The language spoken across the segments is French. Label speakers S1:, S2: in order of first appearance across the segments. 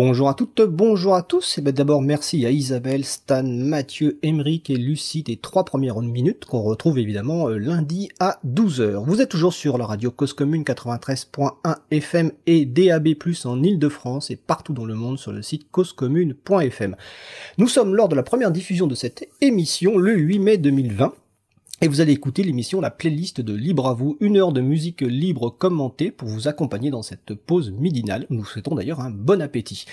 S1: Bonjour à toutes, bonjour à tous. Et ben d'abord merci à Isabelle, Stan, Mathieu, Emeric et Lucie des trois premières minutes qu'on retrouve évidemment euh, lundi à 12h. Vous êtes toujours sur la radio Cause Commune 93.1 FM et DAB+ en Ile-de-France et partout dans le monde sur le site causecommune.fm. Nous sommes lors de la première diffusion de cette émission le 8 mai 2020. Et vous allez écouter l'émission La playlist de Libre à vous, une heure de musique libre commentée pour vous accompagner dans cette pause midinale. Nous vous souhaitons d'ailleurs un bon appétit.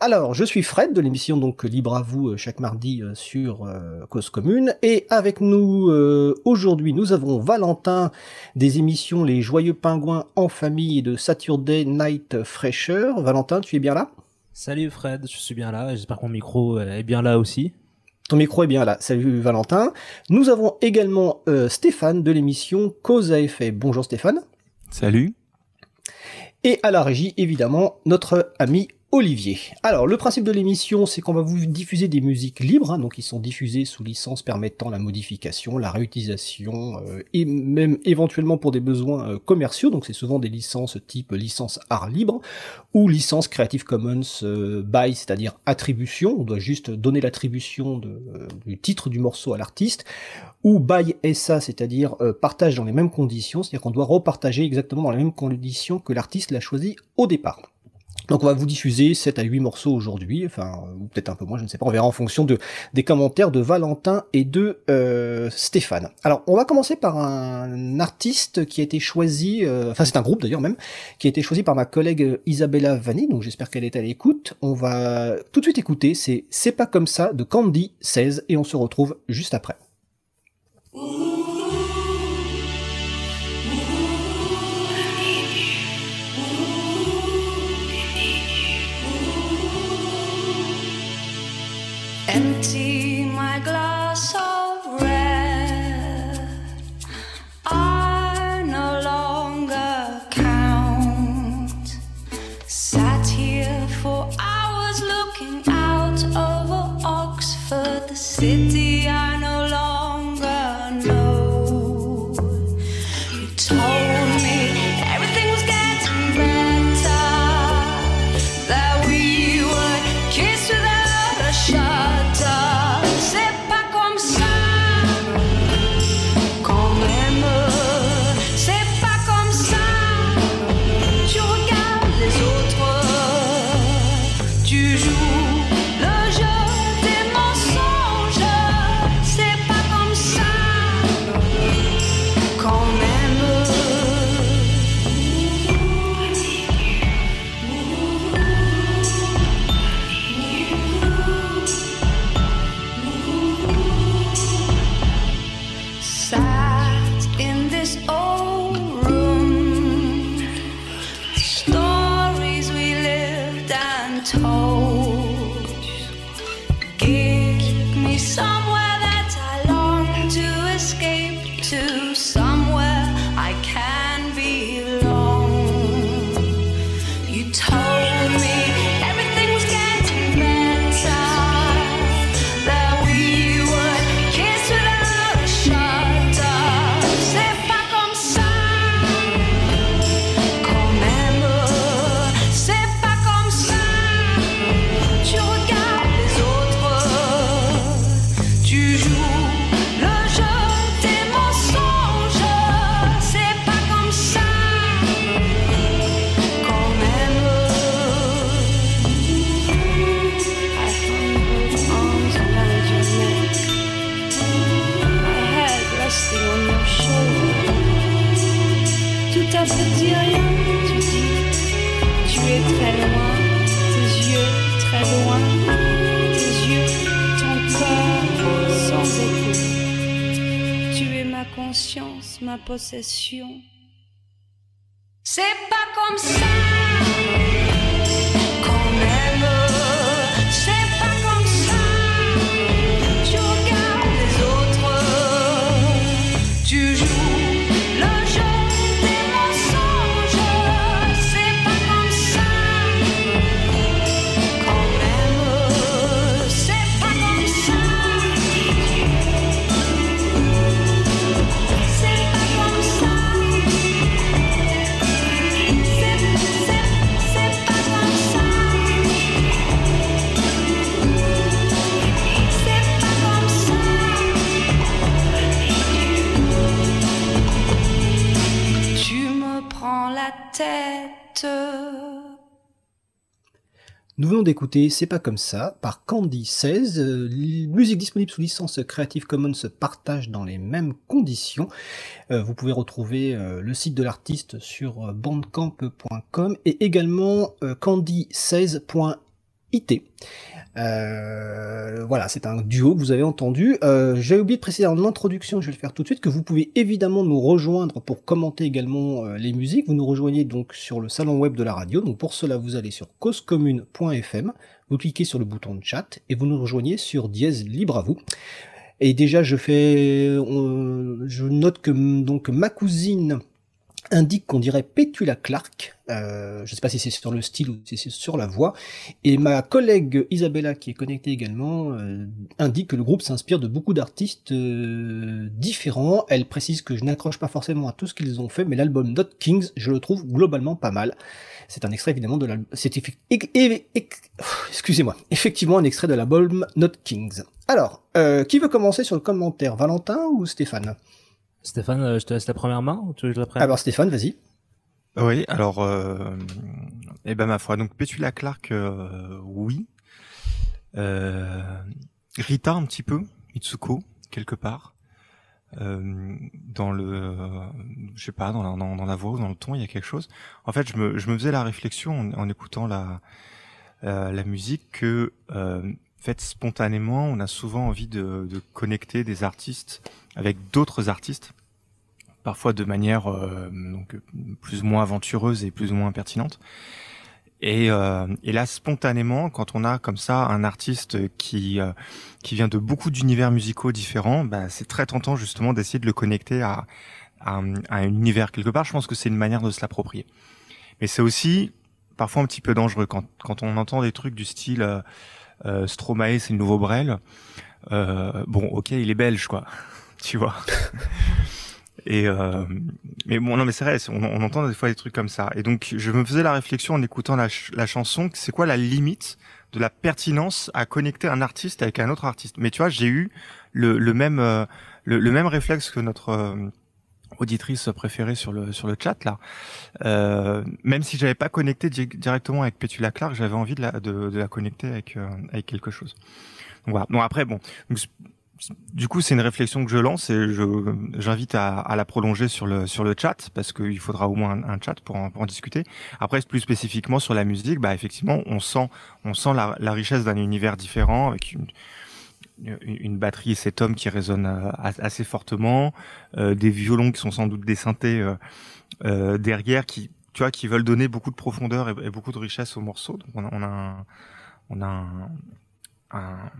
S1: Alors, je suis Fred de l'émission donc Libre à vous euh, chaque mardi euh, sur euh, Cause Commune. Et avec nous aujourd'hui, nous avons Valentin des émissions Les Joyeux Pingouins en famille de Saturday Night Fresher. Valentin, tu es bien là?
S2: Salut Fred, je suis bien là. J'espère que mon micro est bien là aussi.
S1: Ton micro est bien là. Salut Valentin. Nous avons également euh, Stéphane de l'émission Cause à effet. Bonjour Stéphane.
S3: Salut.
S1: Et à la régie, évidemment, notre ami Olivier. Alors, le principe de l'émission, c'est qu'on va vous diffuser des musiques libres, hein, donc ils sont diffusées sous licence permettant la modification, la réutilisation, euh, et même éventuellement pour des besoins euh, commerciaux, donc c'est souvent des licences type licence art libre, ou licence Creative Commons euh, by, c'est-à-dire attribution, on doit juste donner l'attribution du titre du morceau à l'artiste, ou by SA, c'est-à-dire partage dans les mêmes conditions, c'est-à-dire qu'on doit repartager exactement dans les mêmes conditions que l'artiste l'a choisi au départ. Donc on va vous diffuser 7 à 8 morceaux aujourd'hui, enfin peut-être un peu moins, je ne sais pas, on verra en fonction de des commentaires de Valentin et de euh, Stéphane. Alors on va commencer par un artiste qui a été choisi, euh, enfin c'est un groupe d'ailleurs même, qui a été choisi par ma collègue Isabella Vanni, donc j'espère qu'elle est à l'écoute. On va tout de suite écouter, c'est C'est pas comme ça de Candy 16 et on se retrouve juste après.
S4: Empty possession. C'est pas comme ça.
S1: Nous venons d'écouter C'est pas comme ça par Candy 16, euh, musique disponible sous licence Creative Commons se partage dans les mêmes conditions. Euh, vous pouvez retrouver euh, le site de l'artiste sur euh, bandcamp.com et également euh, candy16.it. Euh, voilà, c'est un duo que vous avez entendu. Euh, J'ai oublié de préciser en introduction, je vais le faire tout de suite, que vous pouvez évidemment nous rejoindre pour commenter également euh, les musiques. Vous nous rejoignez donc sur le salon web de la radio. Donc pour cela, vous allez sur causecommune.fm, vous cliquez sur le bouton de chat et vous nous rejoignez sur dièse libre à vous. Et déjà, je fais, je note que donc ma cousine indique qu'on dirait Petula Clark. Euh, je ne sais pas si c'est sur le style ou si c'est sur la voix. Et ma collègue Isabella, qui est connectée également, euh, indique que le groupe s'inspire de beaucoup d'artistes euh, différents. Elle précise que je n'accroche pas forcément à tout ce qu'ils ont fait, mais l'album Not Kings, je le trouve globalement pas mal. C'est un extrait évidemment de l'album. Excusez-moi, effectivement un extrait de l'album Not Kings. Alors, qui veut commencer sur le commentaire, Valentin ou Stéphane?
S2: Stéphane, euh, je te laisse la première main ou tu veux que je la prenne?
S1: Alors Stéphane, vas-y.
S3: Oui, alors, euh, eh ben ma foi, donc Petula Clark, euh, oui. Euh, Rita un petit peu, Mitsuko quelque part. Euh, dans le, je sais pas, dans la, dans, dans la voix ou dans le ton, il y a quelque chose. En fait, je me, je me faisais la réflexion en, en écoutant la, euh, la musique que, euh, en fait, spontanément, on a souvent envie de, de connecter des artistes avec d'autres artistes parfois de manière euh, donc plus ou moins aventureuse et plus ou moins pertinente. Et, euh, et là, spontanément, quand on a comme ça un artiste qui euh, qui vient de beaucoup d'univers musicaux différents, bah, c'est très tentant justement d'essayer de le connecter à, à, à un univers quelque part. Je pense que c'est une manière de se l'approprier. Mais c'est aussi parfois un petit peu dangereux quand quand on entend des trucs du style euh, euh, Stromae, c'est le nouveau Brel. Euh, bon, ok, il est belge, quoi. Tu vois. Et euh, mais bon non mais c'est vrai, on, on entend des fois des trucs comme ça. Et donc je me faisais la réflexion en écoutant la, ch- la chanson, c'est quoi la limite de la pertinence à connecter un artiste avec un autre artiste? Mais tu vois, j'ai eu le, le même euh, le, le même réflexe que notre euh, auditrice préférée sur le sur le chat là. Euh, même si j'avais pas connecté di- directement avec Petula Clark, j'avais envie de la de, de la connecter avec avec quelque chose. Donc voilà. Bon après bon. donc, du coup, c'est une réflexion que je lance et je j'invite à, à la prolonger sur le sur le chat parce qu'il faudra au moins un, un chat pour en, pour en discuter. Après, plus spécifiquement sur la musique, bah effectivement, on sent on sent la, la richesse d'un univers différent avec une une batterie et cet homme qui résonne euh, as- assez fortement, euh, des violons qui sont sans doute des synthés euh, euh, derrière qui tu vois qui veulent donner beaucoup de profondeur et, beaucoup de richesse au morceau. Donc on a, on a on a un-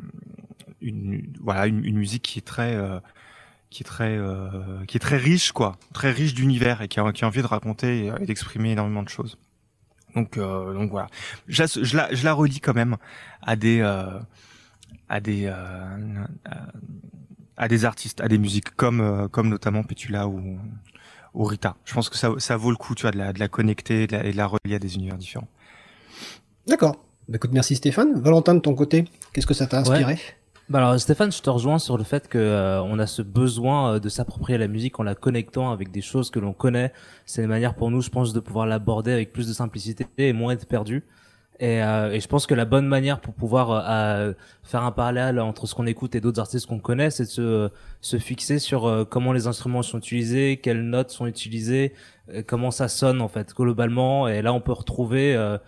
S3: une voilà une, musique qui est très euh, qui est très euh, qui est très riche quoi, très riche d'univers et qui a, qui a envie de raconter et, et d'exprimer énormément de choses. Donc euh, donc voilà, je, la- je la relis quand même à des euh, à des euh, à- des artistes, à des musiques comme euh, comme notamment Petula ou ou Rita. Je pense que ça ça vaut le coup tu vois de la la connecter et de la relier à des univers différents.
S1: D'accord. Bah, écoute, merci Stéphane. Valentin, de ton côté, qu'est-ce que ça t'a inspiré?
S2: Bah alors Stéphane, je te rejoins sur le fait que euh, on a ce besoin euh, de s'approprier la musique en la connectant avec des choses que l'on connaît. C'est une manière pour nous, je pense, de pouvoir l'aborder avec plus de simplicité et moins être perdu. Et, euh, et je pense que la bonne manière pour pouvoir euh, euh, faire un parallèle entre ce qu'on écoute et d'autres artistes qu'on connaît, c'est de se, se fixer sur euh, comment les instruments sont utilisés, quelles notes sont utilisées, euh, comment ça sonne en fait globalement. Et là, on peut retrouver euh,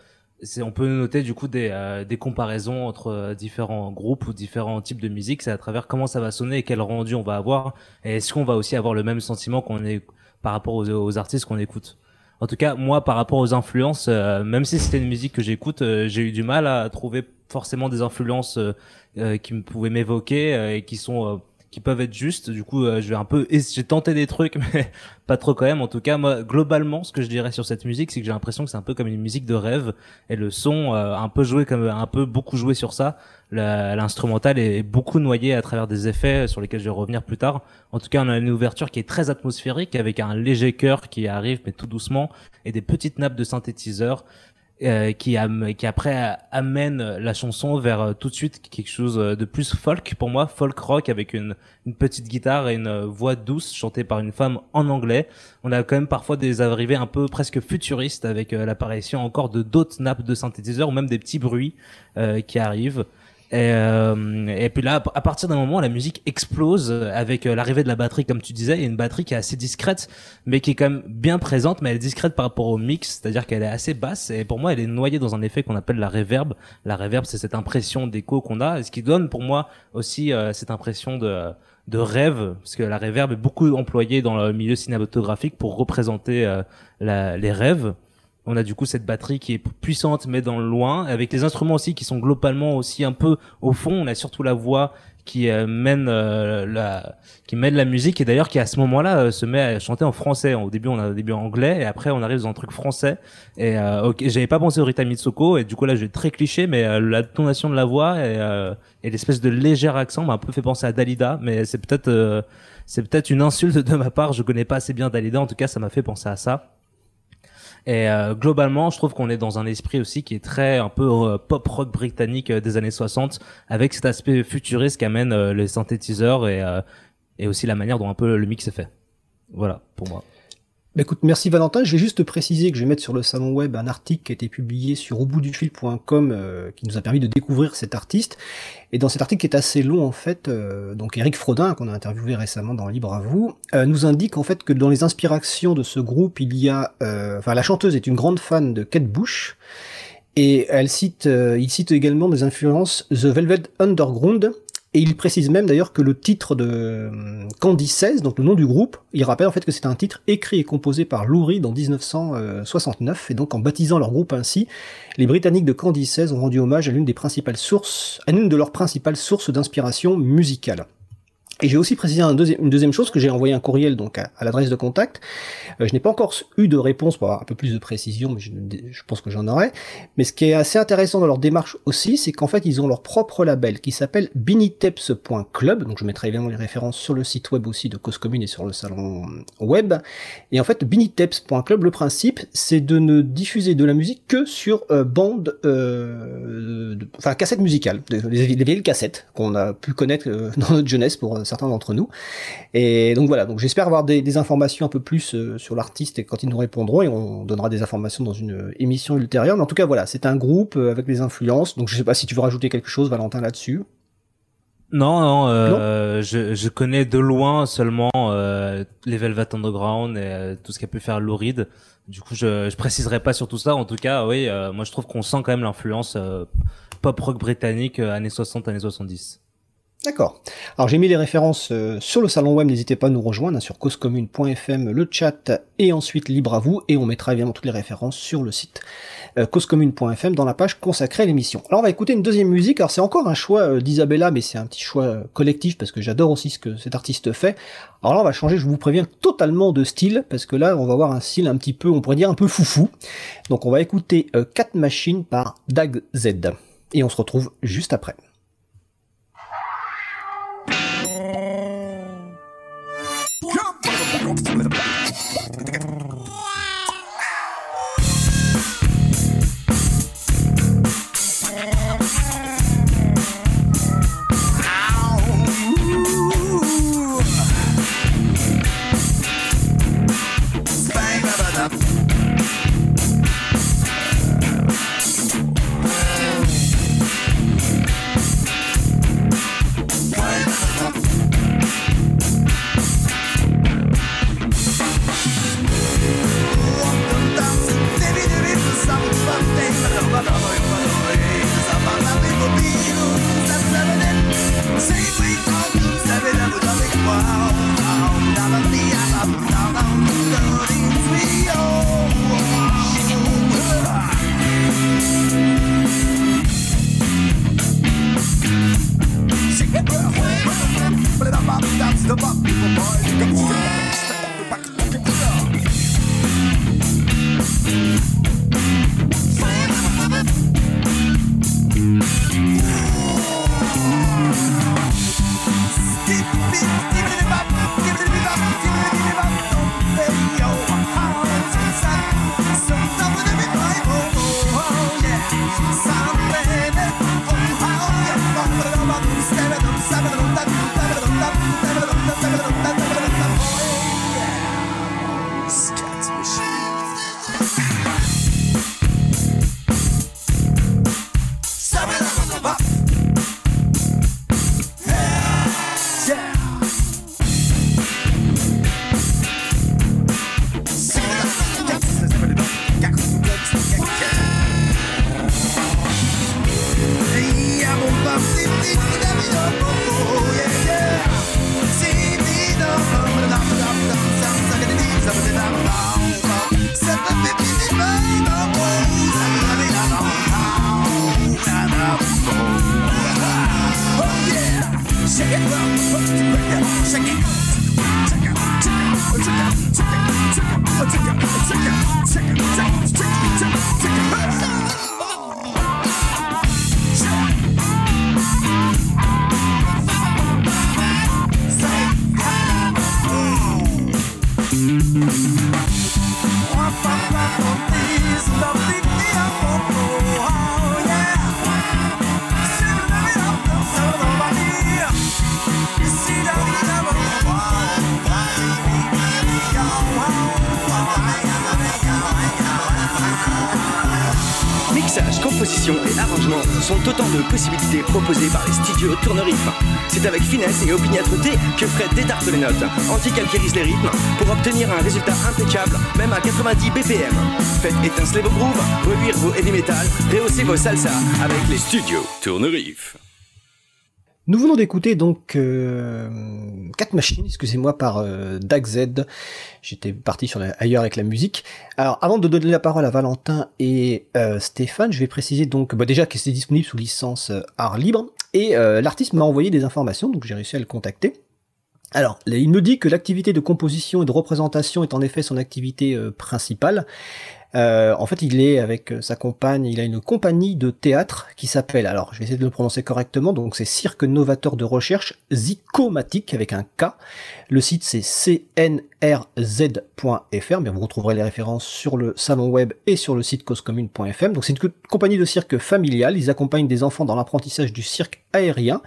S2: on peut noter du coup des, euh, des comparaisons entre euh, différents groupes ou différents types de musique. C'est à travers comment ça va sonner et quel rendu on va avoir. Et est-ce qu'on va aussi avoir le même sentiment qu'on est par rapport aux, artistes qu'on écoute? En tout cas moi par rapport aux influences euh, même si c'était une musique que j'écoute euh, j'ai eu du mal à trouver forcément des influences euh, qui me pouvaient m'évoquer et qui sont qui peuvent être justes. Du coup euh, je vais un peu j'ai tenté des trucs mais pas trop quand même. En tout cas moi globalement ce que je dirais sur cette musique c'est que j'ai l'impression que c'est un peu comme une musique de rêve. Et le son euh, un peu joué comme un peu beaucoup joué sur ça. L'instrumental est beaucoup noyé à travers des effets sur lesquels je vais revenir plus tard. En tout cas on a une ouverture qui est très atmosphérique avec un léger chœur qui arrive mais tout doucement et des petites nappes de synthétiseurs euh, qui, qui après amène la chanson vers euh, tout de suite quelque chose euh, de plus folk pour moi, folk rock avec une, une petite guitare et une euh, voix douce chantée par une femme en anglais. On a quand même parfois des arrivées un peu presque futuristes avec euh, l'apparition encore de d'autres nappes de synthétiseurs ou même des petits bruits euh, qui arrivent. Et, euh, et puis là, à partir d'un moment, la musique explose avec euh, l'arrivée de la batterie, comme tu disais. A une batterie qui est assez discrète, mais qui est quand même bien présente, mais elle est discrète par rapport au mix, c'est-à-dire qu'elle est assez basse. Et pour moi, elle est noyée dans un effet qu'on appelle la reverb. La reverb, c'est cette impression d'écho qu'on a, et ce qui donne pour moi aussi euh, cette impression de de rêve, parce que la reverb est beaucoup employée dans le milieu cinématographique pour représenter euh, la- les rêves on a du coup cette batterie qui est puissante mais dans le loin avec les instruments aussi qui sont globalement aussi un peu au fond. On a surtout la voix qui euh, mène euh, la qui mène la musique. Et d'ailleurs qui à ce moment-là euh, se met à chanter en français. Au début on a au début en anglais et après on arrive dans un truc français. Et ok j'avais pas pensé au Rita Mitsoko. Et du coup là être très cliché mais la tonation de la voix et, l'espèce de léger accent m'a un peu fait penser à Dalida. Mais c'est peut-être c'est peut-être une insulte de ma part. Je connais pas assez bien Dalida. En tout cas ça m'a fait penser à ça et euh, globalement, je trouve qu'on est dans un esprit aussi qui est très un peu euh, pop rock britannique euh, des années 60, avec cet aspect futuriste qu'amènent euh, les synthétiseurs et, et aussi la manière dont un peu le mix est fait. Voilà, pour moi.
S1: Bah écoute, merci Valentin. Je vais juste te préciser que je vais mettre sur le salon web un article qui a été publié sur auboutdufil.com euh, qui nous a permis de découvrir cet artiste. Et dans cet article qui est assez long en fait, euh, donc Eric Frodin, qu'on a interviewé récemment dans Libre à vous, euh, nous indique en fait que dans les inspirations de ce groupe, il y a, euh, enfin la chanteuse est une grande fan de Kate Bush. Et elle cite, il cite également des influences The Velvet Underground, et il précise même d'ailleurs que le titre de euh, Candy 16, donc le nom du groupe, il rappelle en fait que c'est un titre écrit et composé par Lou Reed en 1969, et donc en baptisant leur groupe ainsi, les Britanniques de Candy 16 ont rendu hommage à l'une des principales sources, à l'une de leurs principales sources d'inspiration musicale. Et j'ai aussi précisé une deuxième chose que j'ai envoyé un courriel donc à, l'adresse de contact. Euh, je n'ai pas encore eu de réponse pour avoir un peu plus de précision, mais je, pense que j'en aurai. Mais ce qui est assez intéressant dans leur démarche aussi, c'est qu'en fait ils ont leur propre label qui s'appelle biniteps.club. Donc je mettrai évidemment les références sur le site web aussi de Cause Commune et sur le salon web. Et en fait biniteps.club, le principe c'est de ne diffuser de la musique que sur euh, bande, euh, enfin cassette musicale, les, les vieilles cassettes qu'on a pu connaître euh, dans notre jeunesse pour euh, certains d'entre nous. Et donc voilà, donc j'espère avoir des, des informations un peu plus euh, sur l'artiste et quand ils nous répondront et on donnera des informations dans une euh, émission ultérieure. Mais en tout cas voilà, c'est un groupe euh, avec des influences. Donc je sais pas si tu veux rajouter quelque chose, Valentin, là-dessus.
S2: Non, non, euh, Je, je connais de loin seulement euh, les Velvet Underground et euh, tout ce qu'a pu faire Lou Reed. Du coup, je, je préciserai pas sur tout ça. En tout cas, oui, moi je trouve qu'on sent quand même l'influence pop rock britannique années 60, années 70.
S1: D'accord. Alors j'ai mis les références euh, sur le salon web, n'hésitez pas à nous rejoindre hein, sur causecommune.fm, le chat et ensuite libre à vous, et on mettra évidemment toutes les références sur le site euh, causecommune.fm dans la page consacrée à l'émission. Alors on va écouter une deuxième musique, alors c'est encore un choix euh, d'Isabella, mais c'est un petit choix collectif parce que j'adore aussi ce que cet artiste fait. Alors là on va changer, je vous préviens, totalement de style, parce que là on va avoir un style un petit peu, on pourrait dire un peu foufou. Donc on va écouter Cat Machine par Dag Z. Et on se retrouve juste après.
S5: Autant de possibilités proposées par les studios Tournerif. C'est avec finesse et opiniâtreté que Fred détarte les notes, anti-calquérise les rythmes pour obtenir un résultat impeccable, même à 90 BPM. Faites étinceler vos grooves, reluire vos heavy metal, rehaussez vos salsa avec les studios Tournerif.
S1: Nous venons d'écouter donc euh, 4 machines, excusez-moi, par euh, Dag Z. J'étais parti sur ailleurs avec la musique. Alors, avant de donner la parole à Valentin et euh, Stéphane, je vais préciser donc bah, déjà que c'est disponible sous licence euh, art libre. Et euh, l'artiste m'a envoyé des informations, donc j'ai réussi à le contacter. Alors, il me dit que l'activité de composition et de représentation est en effet son activité principale. Euh, en fait, il est avec euh, sa compagne, il a une compagnie de théâtre qui s'appelle, alors je vais essayer de le prononcer correctement, donc c'est Cirque Novateur de Recherche Zicomatique avec un K. Le site c'est cnrz.fr, mais vous retrouverez les références sur le salon web et sur le site causecommune.fm. Donc c'est une co- compagnie de cirque familiale, ils accompagnent des enfants dans l'apprentissage du cirque aérien.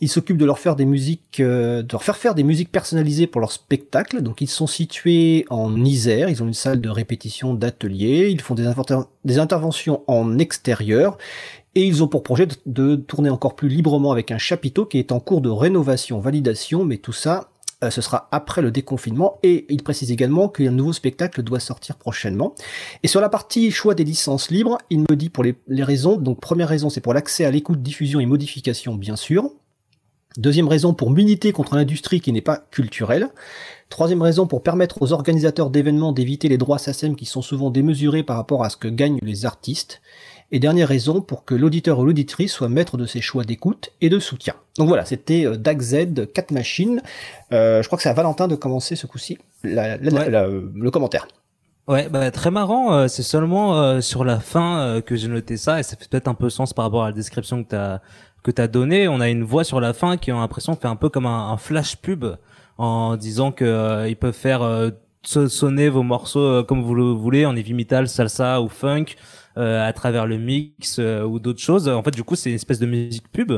S1: Ils s'occupent de leur faire des musiques, euh, de leur faire faire des musiques personnalisées pour leurs spectacles. Donc ils sont situés en Isère, ils ont une salle de répétition d'atelier, ils font des, inter- des interventions en extérieur. Et ils ont pour projet de tourner encore plus librement avec un chapiteau qui est en cours de rénovation, validation, mais tout ça, euh, ce sera après le déconfinement. Et il précise également qu'un nouveau spectacle doit sortir prochainement. Et sur la partie choix des licences libres, il me dit pour les, raisons. Donc première raison, c'est pour l'accès à l'écoute, diffusion et modification, bien sûr. Deuxième raison, pour militer contre l'industrie qui n'est pas culturelle. Troisième raison, pour permettre aux organisateurs d'événements d'éviter les droits SACEM qui sont souvent démesurés par rapport à ce que gagnent les artistes. Et dernière raison, pour que l'auditeur ou l'auditrice soit maître de ses choix d'écoute et de soutien. Donc voilà, c'était euh, DAC Z, 4 machines. Euh, je crois que c'est à Valentin de commencer ce coup-ci la- la-
S2: Ouais.
S1: la- euh, le commentaire.
S2: Ouais, bah très marrant. euh, c'est seulement euh, sur la fin euh, que j'ai noté ça et ça fait peut-être un peu sens par rapport à la description que t'as que t'as donnée. On a une voix sur la fin qui a l'impression fait un peu comme un, un flash pub en disant que euh, ils peuvent faire euh, so- sonner vos morceaux euh, comme vous le voulez en heavy metal, salsa ou funk euh, à travers le mix euh, ou d'autres choses. En fait, du coup, c'est une espèce de musique pub.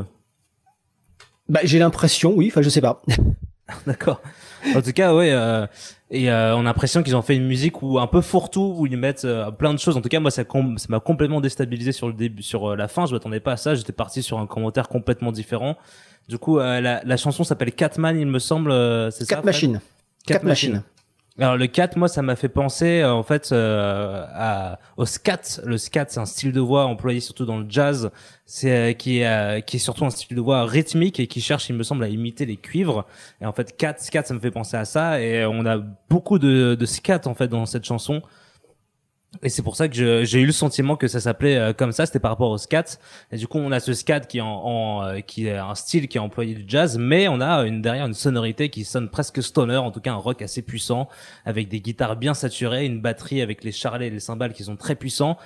S1: Bah, j'ai l'impression, oui, enfin je sais pas.
S2: D'accord. En tout cas, ouais. euh, et euh, on a l'impression qu'ils ont fait une musique où un peu fourre-tout où ils mettent euh, plein de choses. En tout cas, moi, ça com- ça m'a complètement déstabilisé sur le début, sur euh, la fin. Je m'attendais pas à ça. J'étais parti sur un commentaire complètement différent. Du coup, euh, la, la chanson s'appelle Catman, il me semble. c'est ça
S1: 4
S2: Fred?
S1: Machines.
S2: Cat
S1: 4 machines.
S2: Alors le cat, moi, ça m'a fait penser euh, en fait euh, à, au scat. Le scat, c'est un style de voix employé surtout dans le jazz, c'est euh, qui est euh, qui est surtout un style de voix rythmique et qui cherche, il me semble, à imiter les cuivres. Et en fait, cat, scat, ça me fait penser à ça. Et on a beaucoup de, de scat en fait dans cette chanson. Et c'est pour ça que j'ai eu le sentiment que ça s'appelait euh, comme ça, c'était par rapport au scat. Et du coup, on a ce scat qui est, en, en, euh, qui est un style qui est employé du jazz, mais on a une, derrière une sonorité qui sonne presque stoner, en tout cas un rock assez puissant, avec des guitares bien saturées, une batterie avec les charlets et les cymbales qui sont très puissants,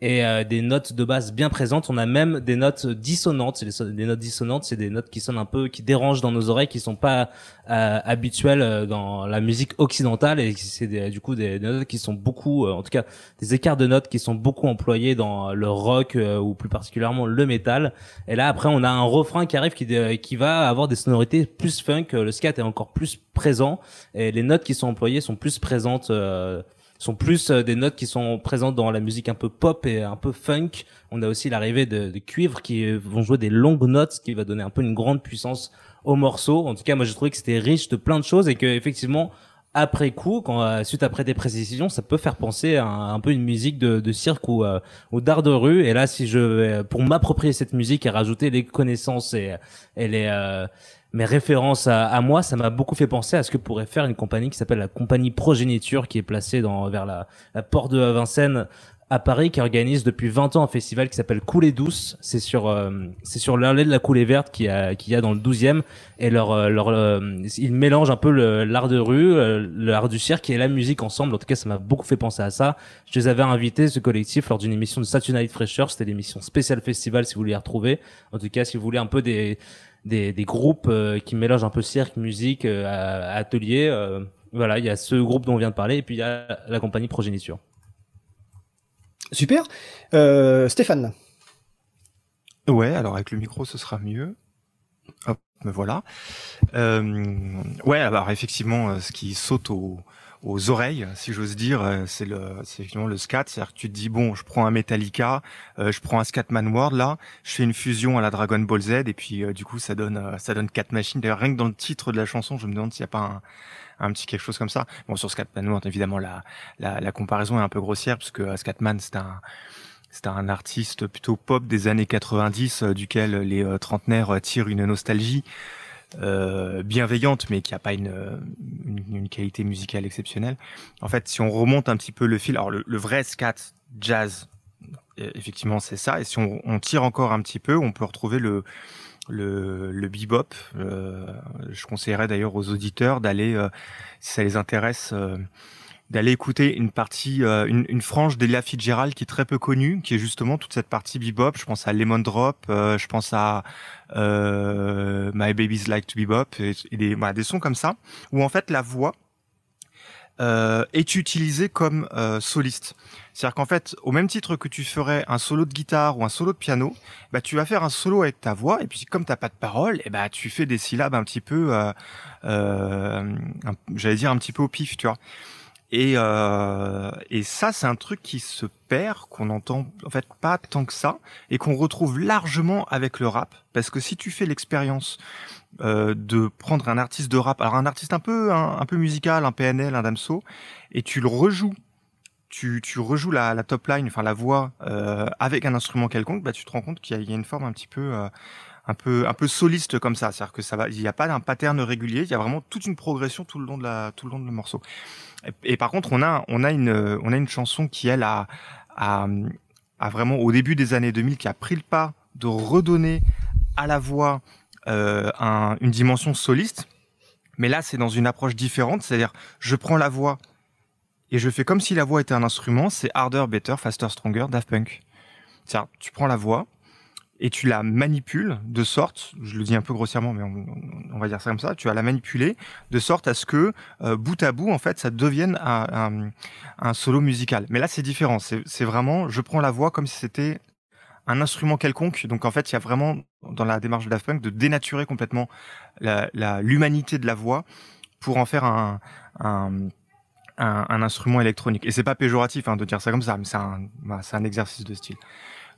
S2: et euh, des notes de basse bien présentes. On a même des notes dissonantes. C'est des, notes dissonantes, c'est des notes qui sonnent un peu, qui dérangent dans nos oreilles, qui sont pas euh, habituelles euh, dans la musique occidentale, et c'est du coup des, notes qui sont beaucoup, euh, en tout cas des écarts de notes qui sont beaucoup employés dans le rock euh, ou plus particulièrement le métal. Et là après on a un refrain qui arrive qui, qui va avoir des sonorités plus funk. Le scat est encore plus présent et les notes qui sont employées sont plus présentes. Sont plus euh, des notes qui sont présentes dans la musique un peu pop et un peu funk. On a aussi l'arrivée de, cuivres qui euh, vont jouer des longues notes, ce qui va donner un peu une grande puissance au morceau. En tout cas, moi, j'ai trouvé que c'était riche de plein de choses et que effectivement, après coup, quand euh, suite après des précisions, ça peut faire penser à un, peu une musique de, cirque ou, euh, d'art de rue. Et là, si je pour m'approprier cette musique et rajouter les connaissances et, et les euh, mes références à, à moi, ça m'a beaucoup fait penser à ce que pourrait faire une compagnie qui s'appelle la compagnie Progéniture, qui est placée dans vers la, la porte de Vincennes à Paris qui organise depuis 20 ans un festival qui s'appelle Coulée douce. C'est sur euh, c'est sur l'allée de la Coulée verte qui a qui a dans le 12e et leur euh, leur euh, ils mélangent un peu l'art de rue, euh, l'art du cirque et la musique ensemble. En tout cas, ça m'a beaucoup fait penser à ça. Je les avais invités ce collectif lors d'une émission de Saturday Night Fresher, c'était l'émission spéciale festival si vous voulez les retrouver. En tout cas, si vous voulez un peu des des, des groupes euh, qui mélangent un peu cirque, musique, euh, atelier. euh, voilà, il y a ce groupe dont on vient de parler et puis il y a la compagnie Progéniture.
S1: Super. Euh, Stéphane.
S3: Ouais, alors avec le micro, ce sera mieux. Hop, me voilà. Euh, ouais, alors effectivement, ce qui saute aux, aux oreilles, si j'ose dire, euh, c'est le, c'est effectivement le scat. C'est-à-dire que tu te dis bon, je prends un Metallica, euh, je prends un Scatman World là, je fais une fusion à la Dragon Ball Z et puis euh, du coup ça donne, euh, ça donne quatre machines. D'ailleurs, rien que dans le titre de la chanson, je me demande s'il n'y a pas un, un petit quelque chose comme ça. Bon, sur Scatman World, évidemment, la, la, la comparaison est un peu grossière parce que euh, Scatman, c'est un c'était un artiste plutôt pop des années 90, euh, duquel les trentenaires tirent une nostalgie euh, bienveillante, mais qui a pas une, euh, une, une qualité musicale exceptionnelle. En fait, si on remonte un petit peu le fil, alors le, le vrai scat jazz, euh, effectivement, c'est ça. Et si on, on tire encore un petit peu, on peut retrouver le le, le bebop. Euh, je conseillerais d'ailleurs aux auditeurs d'aller, si ça les intéresse, d'aller écouter une partie, euh, une, une frange d'Elia Fitzgerald qui est très peu connue, qui est justement toute cette partie bebop. Je pense à Lemon Drop, euh, je pense à euh, My Baby's Like to Bebop et, des, voilà, des sons comme ça, où en fait la voix euh, est utilisée comme euh, soliste. C'est-à-dire qu'en fait, au même titre que tu ferais un solo de guitare ou un solo de piano, bah tu vas faire un solo avec ta voix et puis comme t'as pas de parole, et bah tu fais des syllabes un petit peu, euh, j'allais dire un petit peu au pif, tu vois. Et, euh, et ça, c'est un truc qui se perd, qu'on entend en fait pas tant que ça, et qu'on retrouve largement avec le rap. Parce que si tu fais l'expérience euh, de prendre un artiste de rap, alors un artiste un peu un, peu musical, un PNL, un Damso, et tu le rejoues, tu, tu rejoues la, la top line, enfin la voix euh, avec un instrument quelconque, bah tu te rends compte qu'il y, y a une forme un petit peu euh, un peu un peu soliste comme ça, c'est-à-dire que ça va, il n'y a pas d'un pattern régulier, il y a vraiment toute une progression tout le long de la tout le long de le morceau. Et, par contre, on a on a une on a une chanson qui elle a, a a vraiment au début des années 2000 qui a pris le pas de redonner à la voix euh, un- une dimension soliste. Mais là, c'est dans une approche différente, c'est-à-dire je prends la voix et je fais comme si la voix était un instrument. C'est harder, better, faster, stronger, Daft Punk. C'est-à-dire, tu prends la voix et tu la manipules de sorte, je le dis un peu grossièrement, mais on, va dire ça comme ça, tu vas la manipuler de sorte à ce que euh, bout à bout, en fait, ça devienne un, solo musical. Mais là, c'est différent. C'est vraiment, je prends la voix comme si c'était un instrument quelconque. Donc, en fait, il y a vraiment, dans la démarche de Daft Punk, de dénaturer complètement l'humanité de la voix pour en faire un, instrument électronique. Et c'est pas péjoratif hein, de dire ça comme ça, mais c'est un, un exercice de style.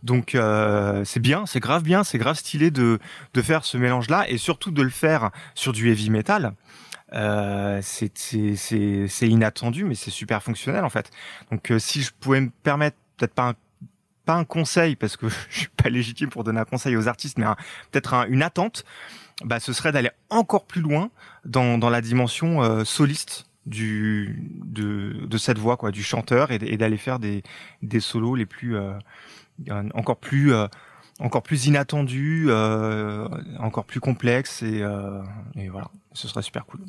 S3: Donc euh, c'est bien, c'est grave bien, c'est grave stylé de, de faire ce mélange-là et surtout de le faire sur du heavy metal. Euh, c'est inattendu, mais c'est super fonctionnel en fait. Donc euh, si je pouvais me permettre, peut-être pas un, pas un conseil parce que je suis pas légitime pour donner un conseil aux artistes, mais un- peut-être un- une attente, bah ce serait d'aller encore plus loin dans dans la dimension euh, soliste du de de cette voix quoi, du chanteur et, d'aller faire des des solos les plus euh, encore plus euh, encore plus inattendus, euh, encore plus complexes et, euh, et voilà, ce serait super cool.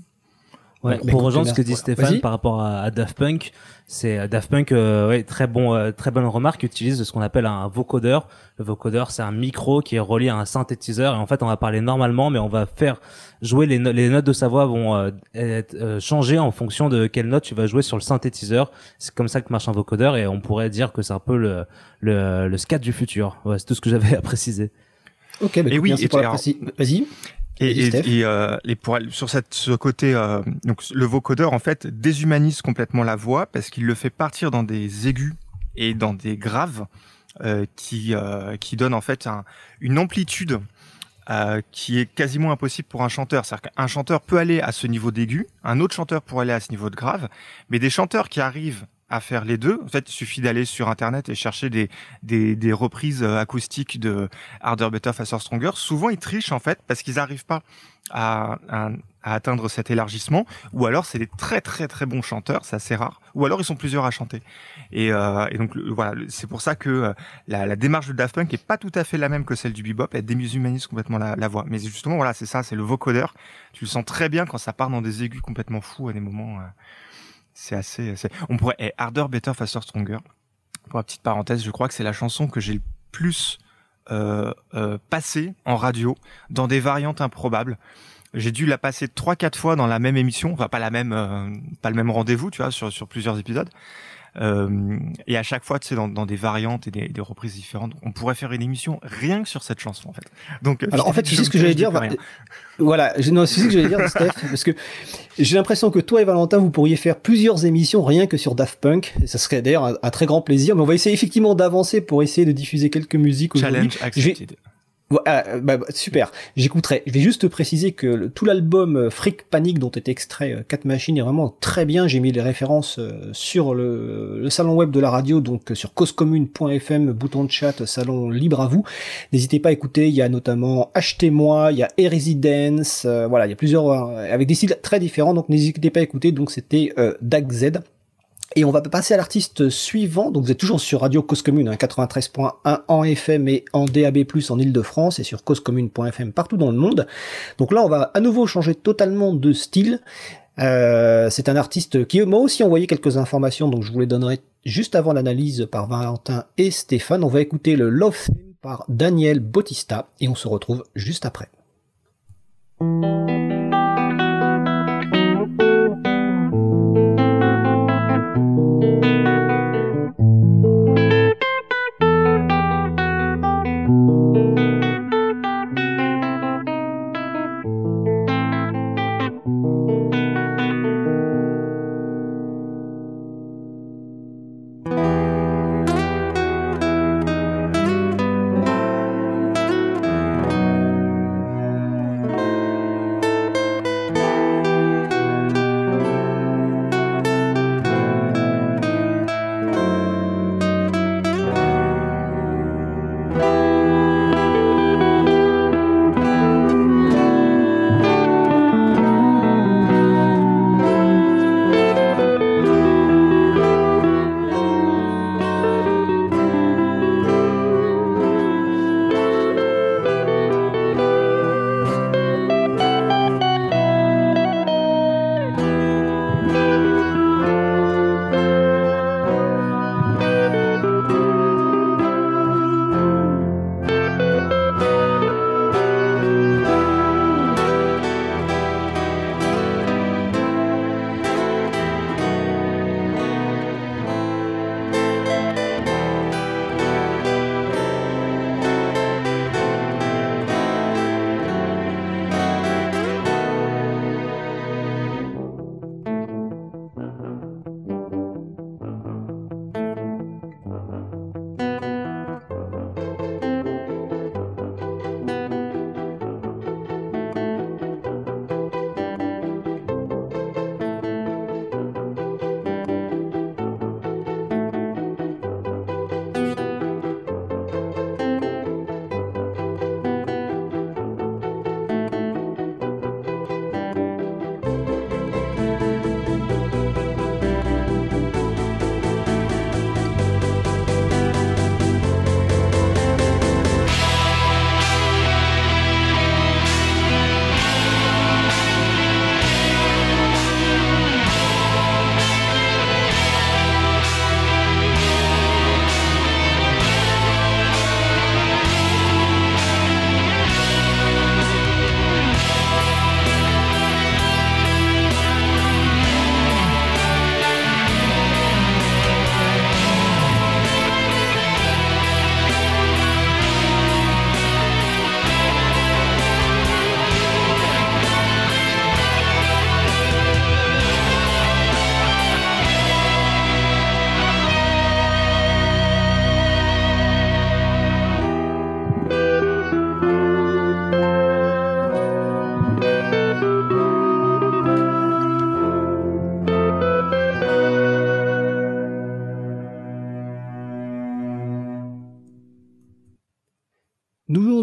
S2: Ouais,
S1: Bah,
S2: pour
S1: écoute,
S2: rejoindre ce que dit
S1: voilà.
S2: Stéphane par rapport à, à Daft Punk, c'est euh, Daft Punk, euh, ouais, très bon, euh, très bonne remarque, utilise ce qu'on appelle un vocodeur. Le vocodeur, c'est un micro qui est relié à un synthétiseur et en fait, on va parler normalement, mais on va faire jouer les, no- les notes de sa voix vont euh, être, euh, changer en fonction de quelle note tu vas jouer sur le synthétiseur. C'est comme ça que marche un vocodeur et on pourrait dire que c'est un peu le le, le scat du futur. Ouais, c'est tout ce que j'avais à préciser.
S1: Ok, bah,
S3: Et oui,
S1: merci
S3: et
S1: pour la
S3: alors-
S1: précision. Vas-y.
S3: Et, et, et, euh, et pour aller sur cette, ce côté, euh, donc le vocodeur en fait déshumanise complètement la voix parce qu'il le fait partir dans des aigus et dans des graves euh, qui euh, qui donnent en fait un- une amplitude euh, qui est quasiment impossible pour un chanteur. C'est-à-dire qu'un chanteur peut aller à ce niveau d'aigu, un autre chanteur pourrait aller à ce niveau de grave, mais des chanteurs qui arrivent à faire les deux. En fait, il suffit d'aller sur internet et chercher des des, des reprises euh, acoustiques de Harder, Better, Faster, Stronger. Souvent, ils trichent en fait parce qu'ils n'arrivent pas à, à, à, atteindre cet élargissement, ou alors c'est des très très très bons chanteurs, c'est assez rare, ou alors ils sont plusieurs à chanter. Et, euh, et donc voilà, c'est pour ça que euh, la, la, démarche de Daft Punk est pas tout à fait la même que celle du bebop, elle déshumanise complètement la, la voix. Mais justement, voilà, c'est ça, c'est le vocodeur. Tu le sens très bien quand ça part dans des aigus complètement fous à des moments. Euh, c'est assez, On pourrait. Et Harder, Better, Faster, Stronger. Pour la petite parenthèse, je crois que c'est la chanson que j'ai le plus euh, euh, passée en radio dans des variantes improbables. J'ai dû la passer trois quatre fois dans la même émission, enfin pas la même, euh, pas le même rendez-vous, tu vois, sur sur plusieurs épisodes. Euh, et à chaque fois, tu sais, dans, dans des variantes et des, des, reprises différentes, on pourrait faire une émission rien que sur cette chanson, en fait.
S1: Donc, alors en fait, tu sais ce que j'allais dire. Voilà, non, c'est ce que j'allais dire, Steph, parce que j'ai l'impression que toi et Valentin, vous pourriez faire plusieurs émissions rien que sur Daft Punk. Et ça serait d'ailleurs un, un, très grand plaisir. Mais on va essayer effectivement d'avancer pour essayer de diffuser quelques musiques.
S3: Challenge accepted.
S1: Euh, bah, super, j'écouterai. Je vais juste préciser que tout l'album euh, Freak Panic dont est extrait euh, 4 machines est vraiment très bien. J'ai mis les références euh, sur le, salon web de la radio, donc sur causecommune.fm, bouton de chat, salon libre à vous. N'hésitez pas à écouter, il y a notamment Achetez-moi, il y a E-Residence, voilà, il y a plusieurs, avec des styles très différents, donc n'hésitez pas à écouter, donc c'était DAG Z. Et on va passer à l'artiste suivant. Donc vous êtes toujours sur Radio Cause Commune, hein, 93.1 en FM et en DAB+, en Ile-de-France et sur causecommune.fm partout dans le monde. Donc là, on va à nouveau changer totalement de style. Euh, c'est un artiste qui m'a aussi envoyé quelques informations, donc je vous les donnerai juste avant l'analyse par Valentin et Stéphane. On va écouter le Love Theme par Daniel Bautista et on se retrouve juste après.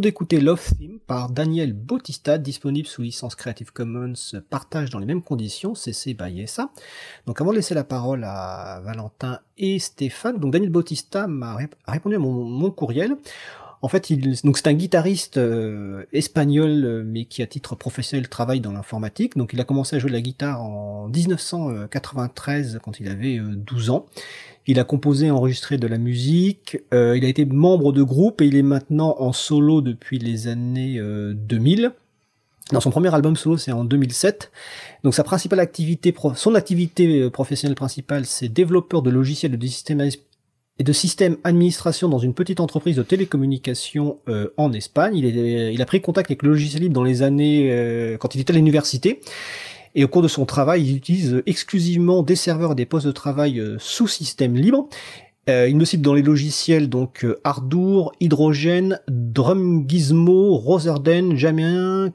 S1: D'écouter Love Theme par Daniel Bautista, disponible sous licence Creative Commons, partage dans les mêmes conditions, CC by SA. Donc avant de laisser la parole à Valentin et Stéphane, donc Daniel Bautista m'a rép- répondu à mon, courriel. En fait, c'est un guitariste euh, espagnol, euh, mais qui à titre professionnel travaille dans l'informatique. Donc il a commencé à jouer de la guitare en 1993 quand il avait euh, 12 ans. Il a composé et enregistré de la musique. euh, il a été membre de groupe et il est maintenant en solo depuis les années euh, 2000. Dans son premier album solo, c'est en 2007. Donc sa principale activité, son activité euh, professionnelle principale, c'est développeur de logiciels et de systèmes et de systèmes administration dans une petite entreprise de télécommunications euh, en Espagne. Il, est- il a pris contact avec le logiciel libre dans les années euh, quand il était à l'université. Et au cours de son travail, il utilise exclusivement des serveurs et des postes de travail euh, sous système libre. Euh, il me cite dans les logiciels donc euh, Ardour, Hydrogène, Drum Gizmo, Roserden, Jamien,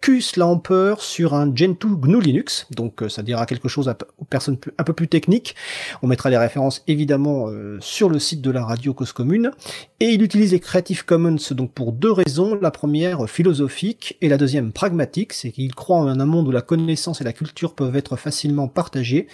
S1: Qslamper sur un Gentoo GNU Linux. Donc euh, ça dira quelque chose aux personnes un peu plus techniques. On mettra les références évidemment euh, sur le site de la radio Cause Commune. Et il utilise les Creative Commons donc pour deux raisons. La première philosophique et la deuxième pragmatique, c'est qu'il croit en un monde où la connaissance et la culture peuvent être facilement partagées.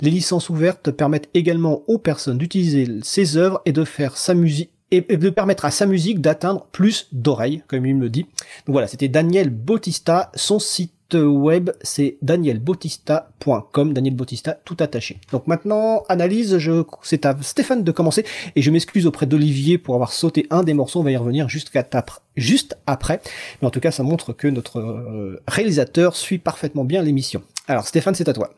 S1: Les licences ouvertes permettent également aux personnes d'utiliser ses œuvres et de faire sa musique et de permettre à sa musique d'atteindre plus d'oreilles, comme il me dit. Donc voilà, c'était Daniel Bautista. Son site web, c'est danielbautista.com. Daniel Bautista, tout attaché. Donc maintenant, analyse, c'est à Stéphane de commencer. Et je m'excuse auprès d'Olivier pour avoir sauté un des morceaux. On va y revenir jusqu'à juste après. Mais en tout cas, ça montre que notre euh, réalisateur suit parfaitement bien l'émission. Alors Stéphane, c'est à toi.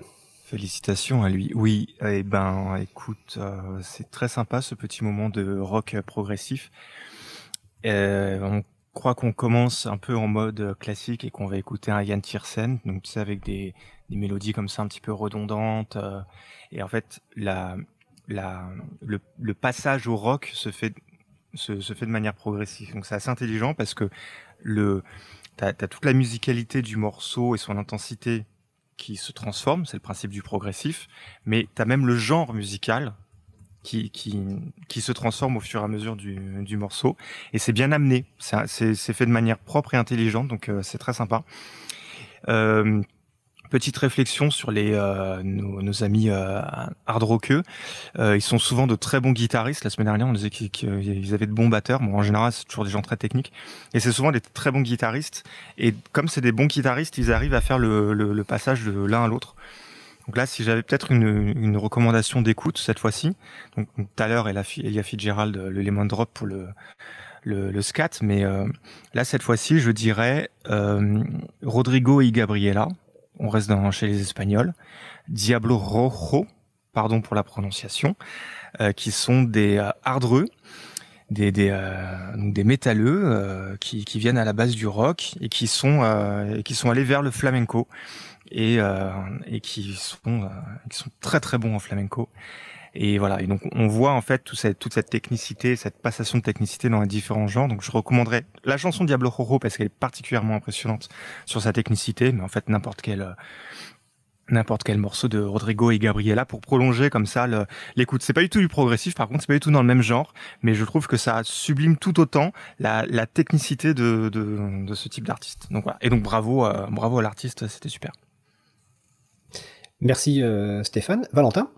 S3: Félicitations à lui. Oui, eh ben, écoute, euh, c'est très sympa ce petit moment de rock progressif. Euh, on croit qu'on commence un peu en mode classique et qu'on va écouter un Yann Tiersen, donc tu sais avec des, des mélodies comme ça un petit peu redondantes. euh, et en fait, la, la, le, le passage au rock se fait se, se fait de manière progressive. Donc c'est assez intelligent parce que le t'as as toute la musicalité du morceau et son intensité qui se transforme, c'est le principe du progressif, mais tu as même le genre musical qui, qui, qui se transforme au fur et à mesure du, du morceau, et c'est bien amené, C'est- fait de manière propre et intelligente, donc euh, c'est très sympa. Euh, petite réflexion sur les euh, nos, nos amis euh, hard rockeux. Euh, ils sont souvent de très bons guitaristes. La semaine dernière, on disait qu'ils avaient de bons batteurs. Bon, en général, c'est toujours des gens très techniques. Et c'est souvent des très bons guitaristes. Et comme c'est des bons guitaristes, ils arrivent à faire le, le, le passage de l'un à l'autre. Donc là, si j'avais peut-être une, une recommandation d'écoute cette fois-ci, donc tout à l'heure, Elia Fitzgerald, euh, le Lemon Drop pour le, le, le scat, mais euh, là, cette fois-ci, je dirais euh, Rodrigo y Gabriela, on reste dans, chez les Espagnols, Diablo Rojo, pardon pour la prononciation, euh, qui sont des euh, hardreux, des des, euh, des métalleux euh, qui, qui viennent à la base du rock et qui sont euh, qui sont allés vers le flamenco et euh, et qui sont qui sont très très bons en flamenco et voilà et donc on voit en fait toute cette technicité cette passation de technicité dans les différents genres donc je recommanderais la chanson Diablo Rojo parce qu'elle est particulièrement impressionnante sur sa technicité mais en fait n'importe quel euh, n'importe quel morceau de Rodrigo et Gabriela pour prolonger comme ça l'écoute. C'est pas du tout du progressif, par contre, c'est pas du tout dans le même genre, mais je trouve que ça sublime tout autant la, technicité de ce type d'artiste. Donc voilà. Et donc bravo, euh, bravo à l'artiste, c'était super.
S1: Merci euh, Stéphane. Valentin?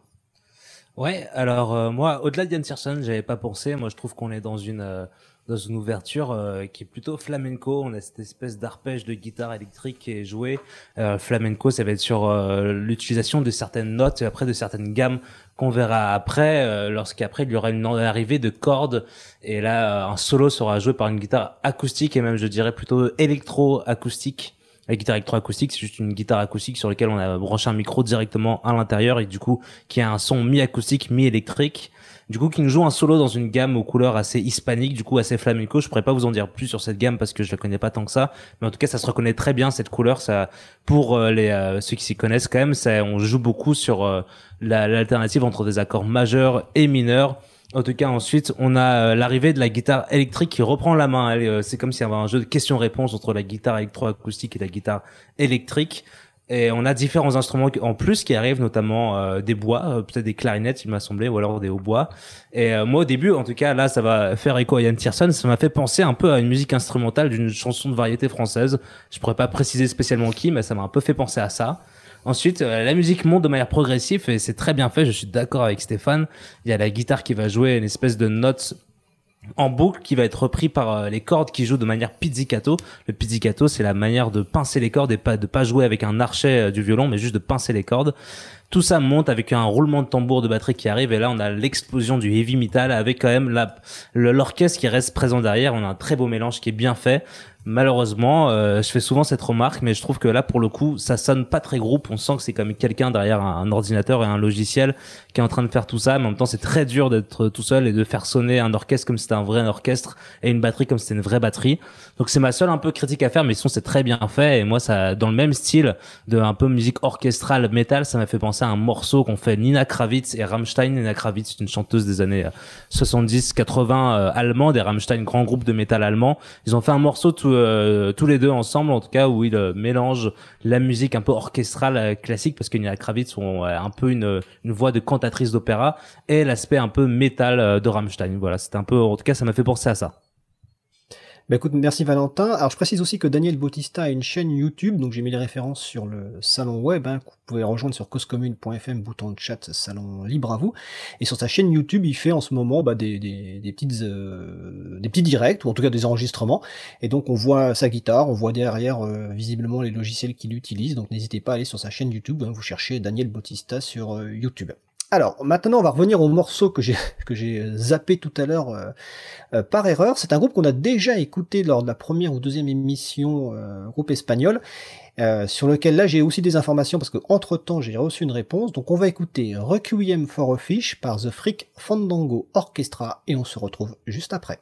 S2: Ouais, alors euh, moi, au-delà de Yann j'avais pas pensé. Moi, je trouve qu'on est dans une euh, dans une ouverture euh, qui est plutôt flamenco. On a cette espèce d'arpège de guitare électrique qui est joué. Euh, flamenco, ça va être sur euh, l'utilisation de certaines notes et après de certaines gammes qu'on verra après, euh, lorsqu'après il y aura une arrivée de cordes et là un solo sera joué par une guitare acoustique et même je dirais plutôt électro-acoustique. La guitare électroacoustique, c'est juste une guitare acoustique sur laquelle on a branché un micro directement à l'intérieur et du coup qui a un son mi-acoustique, mi-électrique. Du coup, qui nous joue un solo dans une gamme aux couleurs assez hispaniques, du coup assez flamenco. Je pourrais pas vous en dire plus sur cette gamme parce que je la connais pas tant que ça, mais en tout cas, ça se reconnaît très bien cette couleur. Ça, pour euh, les euh, ceux qui s'y connaissent quand même, ça, on joue beaucoup sur euh, la- l'alternative entre des accords majeurs et mineurs. En tout cas, ensuite, on a euh, l'arrivée de la guitare électrique qui reprend la main. Euh, C'est comme s'il y avait un jeu de questions-réponses entre la guitare électroacoustique et la guitare électrique. Et on a différents instruments en plus qui arrivent, notamment euh, des bois, peut-être des clarinettes, il m'a semblé, ou alors des hautbois. Et moi, au début, en tout cas, là, ça va faire écho à Yann Tierson. Ça m'a fait penser un peu à une musique instrumentale d'une chanson de variété française. Je pourrais pas préciser spécialement qui, mais ça m'a un peu fait penser à ça. Ensuite, euh, la musique monte de manière progressive et c'est très bien fait. Je suis d'accord avec Stéphane. Il y a la guitare qui va jouer une espèce de note en boucle qui va être repris par euh, les cordes qui jouent de manière pizzicato. Le pizzicato, c'est la manière de pincer les cordes et pas de pas jouer avec un archet euh, du violon, mais juste de pincer les cordes. Tout ça monte avec un roulement de tambour de batterie qui arrive et là on a l'explosion du heavy metal avec quand même l'orchestre qui reste présent derrière. On a un très beau mélange qui est bien fait. Malheureusement, euh, je fais souvent cette remarque, mais je trouve que là, pour le coup, ça sonne pas très groupe. On sent que c'est comme quelqu'un derrière un, ordinateur et un logiciel qui est en train de faire tout ça. Mais en même temps, c'est très dur d'être tout seul et de faire sonner un orchestre comme si c'était un vrai orchestre et une batterie comme si c'était une vraie batterie. Donc c'est ma seule un peu critique à faire, mais sinon c'est très bien fait. Et moi, ça, dans le même style de un peu musique orchestrale metal, ça m'a fait penser à un morceau qu'ont fait Nina Kravitz et Rammstein. Nina Kravitz, une chanteuse des années euh, 70, 80 euh, allemande et Rammstein, grand groupe de métal allemand. Ils ont fait un morceau tous euh, tous les deux ensemble, en tout cas, où ils euh, mélangent la musique un peu orchestrale euh, classique, parce que Nina Kravitz ont euh, un peu une, une voix de cantatrice d'opéra, et l'aspect un peu métal euh, de Rammstein. Voilà, c'était un peu, en tout cas, ça m'a fait penser à ça.
S1: Bah merci Valentin. Alors je précise aussi que Daniel Bautista a une chaîne YouTube, donc j'ai mis les références sur le salon web, hein, que vous pouvez rejoindre sur causecommune.fm, bouton de chat, salon libre à vous. Et sur sa chaîne YouTube, il fait en ce moment bah, des, des, des petites euh, petits directs, ou en tout cas des enregistrements. Et donc on voit sa guitare, on voit derrière euh, visiblement les logiciels qu'il utilise, donc n'hésitez pas à aller sur sa chaîne YouTube, hein, vous cherchez Daniel Bautista sur euh, YouTube. Alors maintenant on va revenir au morceau que j'ai j'ai zappé tout à l'heure euh, euh, par erreur. C'est un groupe qu'on a déjà écouté lors de la première ou deuxième émission euh, groupe espagnol, euh, sur lequel là j'ai aussi des informations parce que entre temps j'ai reçu une réponse. Donc on va écouter Requiem for a Fish par The Freak Fandango Orchestra et on se retrouve juste après.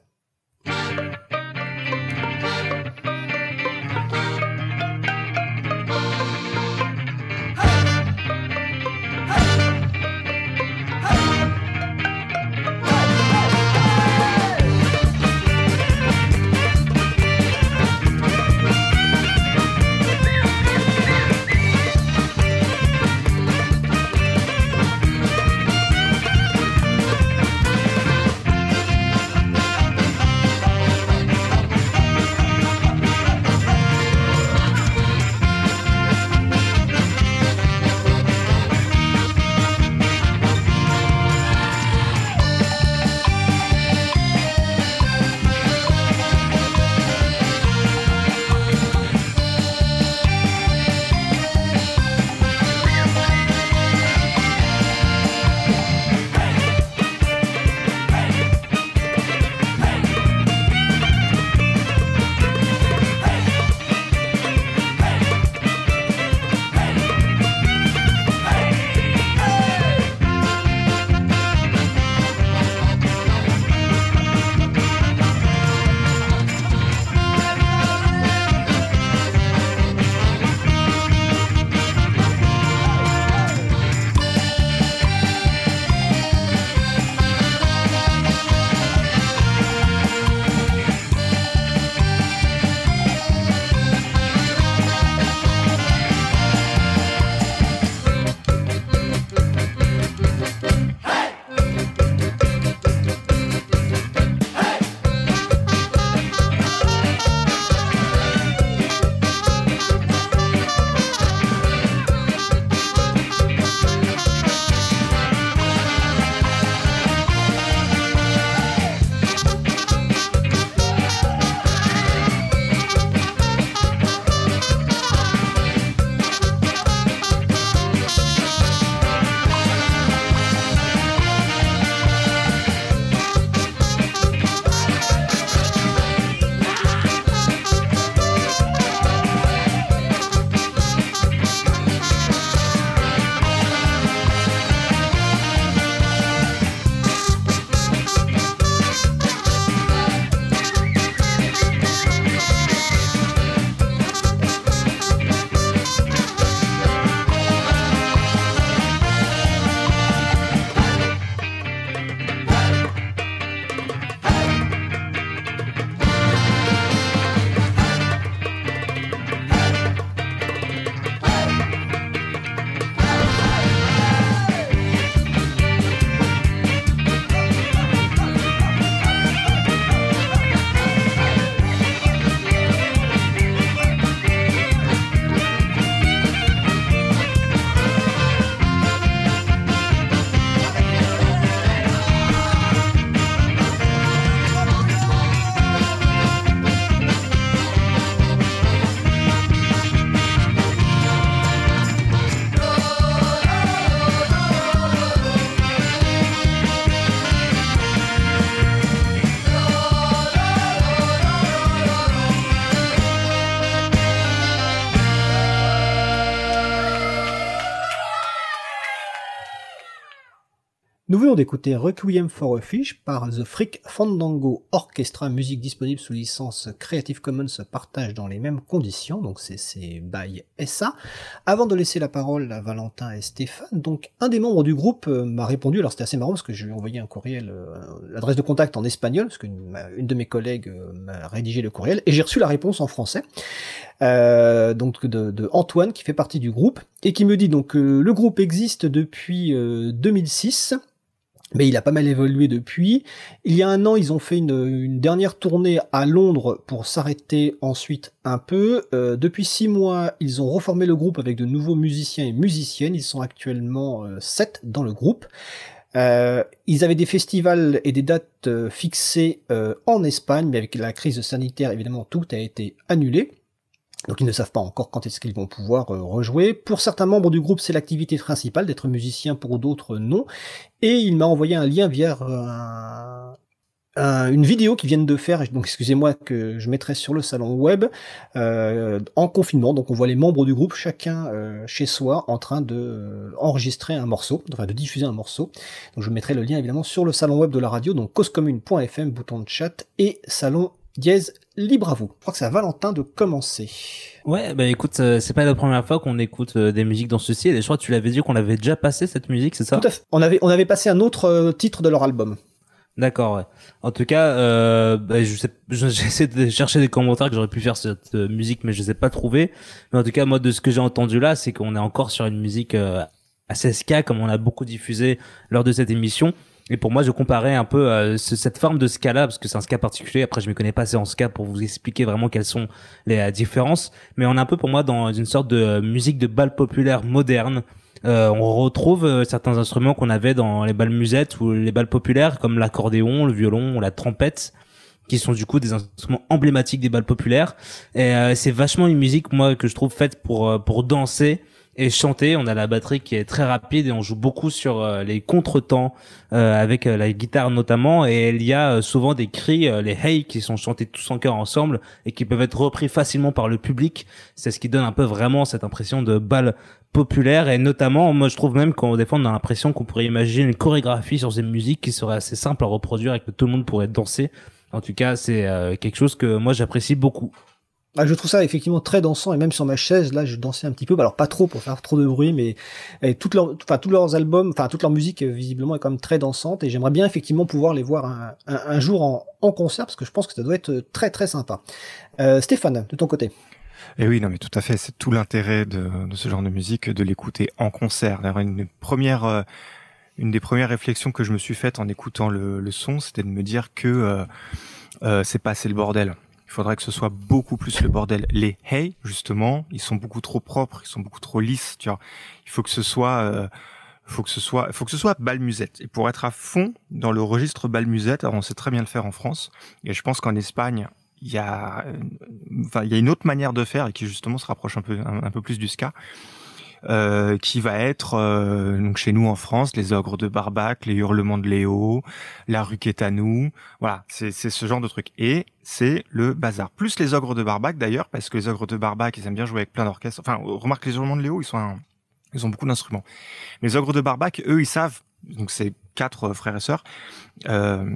S1: Venons d'écouter Requiem for a Fish par The Freak Fandango Orchestra, musique disponible sous licence Creative Commons partage dans les mêmes conditions, donc c'est by SA. Avant de laisser la parole à Valentin et Stéphane, donc un des membres du groupe euh, m'a répondu, alors c'était assez marrant parce que je lui ai envoyé un courriel, euh, l'adresse de contact en espagnol, parce qu'une une de mes collègues euh, m'a rédigé le courriel, et j'ai reçu la réponse en français. donc de, de, Antoine qui fait partie du groupe et qui me dit donc le groupe existe depuis 2006 mais il a pas mal évolué depuis. Il y a un an, ils ont fait une, dernière tournée à Londres pour s'arrêter ensuite un peu. Euh, depuis six mois, ils ont reformé le groupe avec de nouveaux musiciens et musiciennes. Ils sont actuellement euh, sept dans le groupe. Euh, ils avaient des festivals et des dates fixées en Espagne, mais avec la crise sanitaire, évidemment, tout a été annulé. Donc ils ne savent pas encore quand est-ce qu'ils vont pouvoir euh, rejouer. Pour certains membres du groupe, c'est l'activité principale d'être musicien, pour d'autres non. Et il m'a envoyé un lien via une vidéo qu'ils viennent de faire, donc excusez-moi que je mettrai sur le salon web euh, en confinement. Donc on voit les membres du groupe, chacun euh, chez soi, en train de un morceau, enfin de diffuser un morceau. Donc je mettrai le lien évidemment sur le salon web de la radio, donc causecommune.fm, bouton de chat et salon dièse libre à vous. Je crois que c'est à Valentin de commencer.
S2: Ouais, bah écoute, euh, c'est pas la première fois qu'on écoute euh, des musiques dans ce style. Et je crois que tu l'avais dit qu'on avait déjà passé cette musique, c'est ça?
S1: Tout à fait. On avait, on avait passé un autre euh, titre de leur album.
S2: D'accord, ouais. En tout cas, euh, bah, je sais, j'essaie de chercher des commentaires que j'aurais pu faire cette musique, mais je les ai pas trouvés. Mais en tout cas, moi, de ce que j'ai entendu là, c'est qu'on est encore sur une musique assez ska, comme on a beaucoup diffusé lors de cette émission. Et pour moi, je comparais un peu euh, cette forme de ska-là, parce que c'est un ska particulier. Après, je me connais pas assez en ska pour vous expliquer vraiment quelles sont les euh, différences. Mais on est un peu pour moi dans une sorte de euh, musique de bal populaire moderne. on retrouve certains instruments qu'on avait dans les balles musettes ou les balles populaires, comme l'accordéon, le violon ou la trompette qui sont du coup des instruments emblématiques des balles populaires. Et c'est vachement une musique, moi, que je trouve faite pour pour danser et chanter. On a la batterie qui est très rapide et on joue beaucoup sur euh, les contretemps euh, avec euh, la guitare notamment. Et il y a souvent des cris, les hey qui sont chantés tous en chœur ensemble et qui peuvent être repris facilement par le public. C'est ce qui donne un peu vraiment cette impression de balle populaire et notamment moi je trouve même qu'on fois on a l'impression qu'on pourrait imaginer une chorégraphie sur ces musiques qui serait assez simple à reproduire et que tout le monde pourrait danser. En tout cas, c'est quelque chose que moi j'apprécie beaucoup.
S1: Ah, je trouve ça effectivement très dansant et même sur ma chaise là je dansais un petit peu alors pas trop pour faire trop de bruit mais tous leurs albums enfin toute leur musique visiblement est quand même très dansante et j'aimerais bien effectivement pouvoir les voir un, jour en, concert parce que je pense que ça doit être très très sympa euh, Stéphane de ton côté
S3: et eh oui, non, mais tout à fait. C'est tout l'intérêt de, ce genre de musique, de l'écouter en concert. D'ailleurs, une première, euh, une des premières réflexions que je me suis faite en écoutant le, son, c'était de me dire que euh, euh, c'est pas assez le bordel. Il faudrait que ce soit beaucoup plus le bordel. Les hey, justement, ils sont beaucoup trop propres, ils sont beaucoup trop lisses. Tu vois, il faut que ce soit, euh, faut que ce soit, faut que ce soit balmusette. Et pour être à fond dans le registre balmusette, alors on sait très bien le faire en France. Et je pense qu'en Espagne, il y a, enfin, il y a une autre manière de faire et qui justement se rapproche un peu, un peu plus du ska. Euh, qui va être euh, donc chez nous en France, les ogres de Barbac, les hurlements de Léo, la rue nous voilà, c'est ce genre de truc. Et c'est le bazar. Plus les ogres de Barbac d'ailleurs, parce que les ogres de Barbac, ils aiment bien jouer avec plein d'orchestres. Enfin, remarque les hurlements de Léo, ils sont ils ont beaucoup d'instruments. Les ogres de Barbac, eux, ils savent, donc c'est quatre frères et sœurs, euh,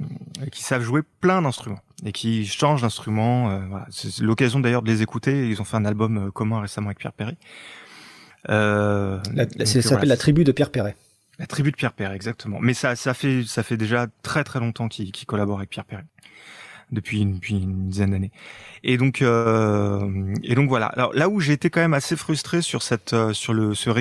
S3: qui savent jouer plein d'instruments et qui changent d'instruments. Euh, voilà. C'est l'occasion d'ailleurs de les écouter. Ils ont fait un album commun récemment avec Pierre Perry.
S1: Euh, ça s'appelle la tribu de Pierre Perret.
S3: La tribu de Pierre Perret, exactement. Mais ça, ça fait, ça fait déjà très très longtemps qu'il collabore avec Pierre Perret depuis une, depuis une dizaine d'années. Et donc, euh, et donc voilà. Alors là où j'ai été quand même assez frustré sur cette, euh, sur le ce,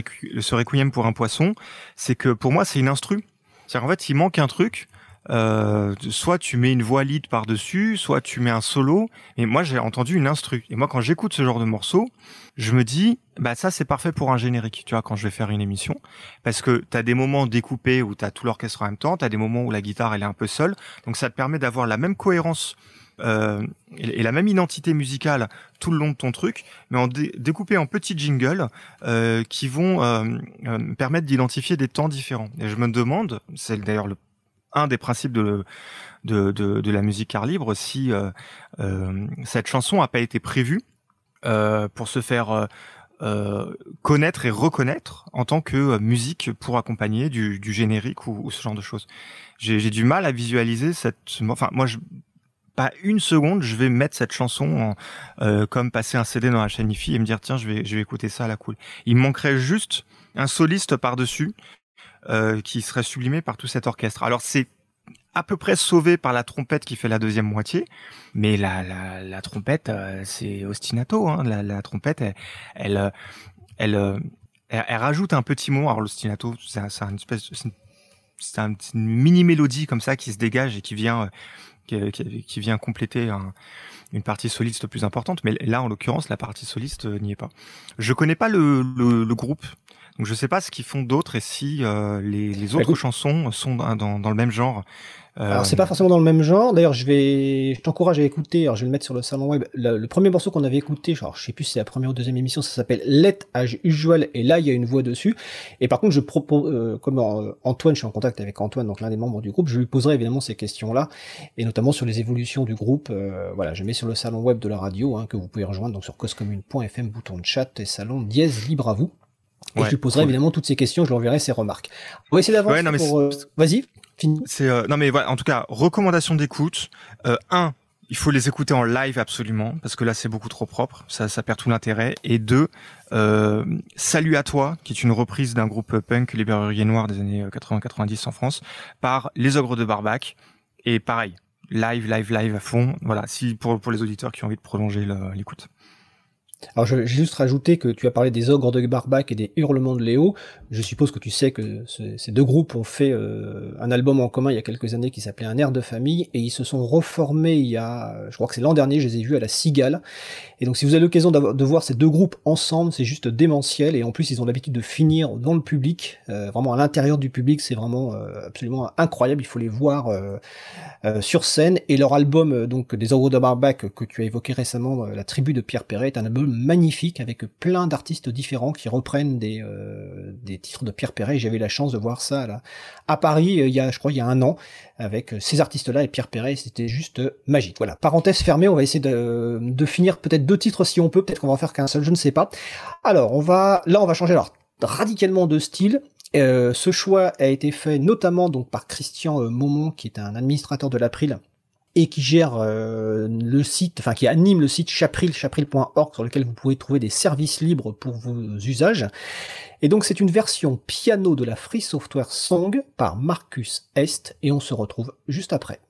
S3: ce requiem pour un poisson, c'est que pour moi c'est une instru. C'est-à-dire en fait il manque un truc. Euh, soit tu mets une voix lead par dessus, soit tu mets un solo. Et moi j'ai entendu une instru. Et moi quand j'écoute ce genre de morceau, je me dis, bah ça c'est parfait pour un générique, tu vois, quand je vais faire une émission, parce que tu as des moments découpés où tu as tout l'orchestre en même temps, tu as des moments où la guitare elle est un peu seule, donc ça te permet d'avoir la même cohérence euh, et, la même identité musicale tout le long de ton truc, mais en découpé en petits jingles euh, qui vont euh, euh permettre d'identifier des temps différents. Et je me demande, c'est d'ailleurs le un des principes de, de, de, de la musique car libre, si euh, euh, cette chanson a pas été prévue euh, pour se faire euh, connaître et reconnaître en tant que musique pour accompagner du, du générique ou, ou, ce genre de choses. J'ai du mal à visualiser cette. Enfin, moi, je, pas une seconde, je vais mettre cette chanson en, euh, comme passer un CD dans la chaîne IFI et me dire tiens, je vais, je vais écouter ça à la cool. Il manquerait juste un soliste par dessus euh, qui serait sublimé par tout cet orchestre. Alors c'est à peu près sauvé par la trompette qui fait la deuxième moitié, mais la, la, la trompette, euh, c'est ostinato. Hein. La, la, trompette, elle, elle, elle, rajoute un petit mot. Alors l'ostinato, c'est un, une espèce, c'est un, une mini mélodie comme ça qui se dégage et qui vient, qui, vient compléter un, une partie soliste plus importante. Mais là, en l'occurrence, la partie soliste n'y est pas. Je connais pas le, le, le groupe. Donc je sais pas ce qu'ils font d'autres et si euh, les, les, autres Écoute, chansons sont dans, dans, dans, le même genre.
S1: Euh... Alors c'est pas forcément dans le même genre. D'ailleurs je vais, je t'encourage à écouter. Alors je vais le mettre sur le salon web. Le, le premier morceau qu'on avait écouté, genre je sais plus si c'est la première ou deuxième émission, ça s'appelle Let as Usual et là il y a une voix dessus. Et par contre je propose, euh, comme Antoine, je suis en contact avec Antoine, donc l'un des membres du groupe, je lui poserai évidemment ces questions-là et notamment sur les évolutions du groupe. Euh, voilà, je mets sur le salon web de la radio hein, que vous pouvez rejoindre donc sur causecommune.fm bouton de chat et salon dièse libre à vous. Et ouais, je lui poserai cool. évidemment toutes ces questions, je lui enverrai ses remarques. On va essayer d'avancer
S3: ouais,
S1: pour... Euh... Vas-y, fini.
S3: C'est euh, non mais voilà, en tout cas, recommandation d'écoute. Euh, un, il faut les écouter en live absolument parce que là c'est beaucoup trop propre, ça, ça perd tout l'intérêt. Et deux, euh, Salut à toi, qui est une reprise d'un groupe punk les Berruriers Noirs des années 80-90 en France, par Les Ogres de Barbac. Et pareil, live, live, live à fond. Voilà, si pour pour les auditeurs qui ont envie de prolonger l'écoute.
S1: Alors, j'ai juste rajouté que tu as parlé des ogres de Barbac et des hurlements de Léo. Je suppose que tu sais que ce, ces deux groupes ont fait euh, un album en commun il y a quelques années qui s'appelait Un air de famille et ils se sont reformés il y a, je crois que c'est l'an dernier, je les ai vus à la Cigale. Et donc, si vous avez l'occasion de voir ces deux groupes ensemble, c'est juste démentiel. Et en plus, ils ont l'habitude de finir dans le public, euh, vraiment à l'intérieur du public. C'est vraiment euh, absolument incroyable. Il faut les voir euh, sur scène. Et leur album, donc des ogres de Barbac que tu as évoqué récemment, La tribu de Pierre Perret, est un album magnifique avec plein d'artistes différents qui reprennent des, euh, des titres de Pierre Perret. J'avais la chance de voir ça là, à Paris il y a, je crois, il y a un an avec ces artistes-là et Pierre Perret. C'était juste magique. Voilà. Parenthèse fermée. On va essayer de, de finir peut-être deux titres si on peut. Peut-être qu'on va en faire qu'un seul. Je ne sais pas. Alors, on va, là, on va changer alors radicalement de style. Euh, ce choix a été fait notamment donc par Christian euh, Momont, qui est un administrateur de l'April, et qui gère euh, le site, enfin qui anime le site chapril, chapril.org sur lequel vous pouvez trouver des services libres pour vos usages. Et donc c'est une version piano de la Free Software Song par Marcus Est et on se retrouve juste après.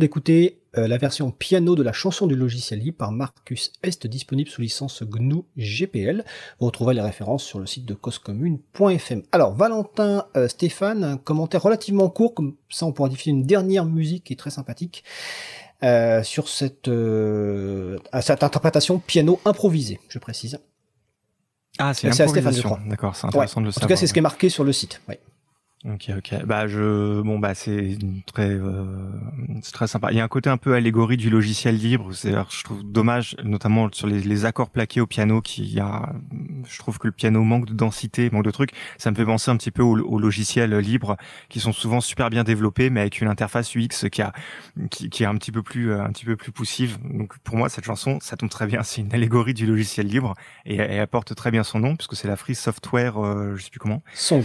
S6: D'écouter euh, la version piano de la chanson du logiciel libre par Marcus Est, disponible sous licence GNU GPL. Vous retrouverez les références sur le site de causecommune.fm. Alors, Valentin, euh, Stéphane, un commentaire relativement court, comme ça on pourra diffuser une dernière musique qui est très sympathique. euh, sur cette, interprétation piano improvisée, je précise.
S3: Ah, c'est
S6: à Stéphane, je crois.
S3: D'accord, c'est
S6: Ouais.
S3: intéressant de le
S6: En
S3: savoir.
S6: tout cas, c'est ce qui est marqué sur le site. Ouais.
S3: Ok, ok. Bah je, bon bah c'est très, euh, c'est très sympa. Il y a un côté un peu allégorie du logiciel libre. C'est, je trouve dommage, notamment sur les, accords plaqués au piano, qui a, je trouve que le piano manque de densité, manque de trucs. Ça me fait penser un petit peu aux au logiciels libres, qui sont souvent super bien développés, mais avec une interface UX qui a, qui, qui est un petit peu plus, euh, un petit peu plus poussive. Donc pour moi, cette chanson, ça tombe très bien. C'est une allégorie du logiciel libre et elle apporte très bien son nom, puisque c'est la Free Software, euh, je sais plus comment.
S6: Song.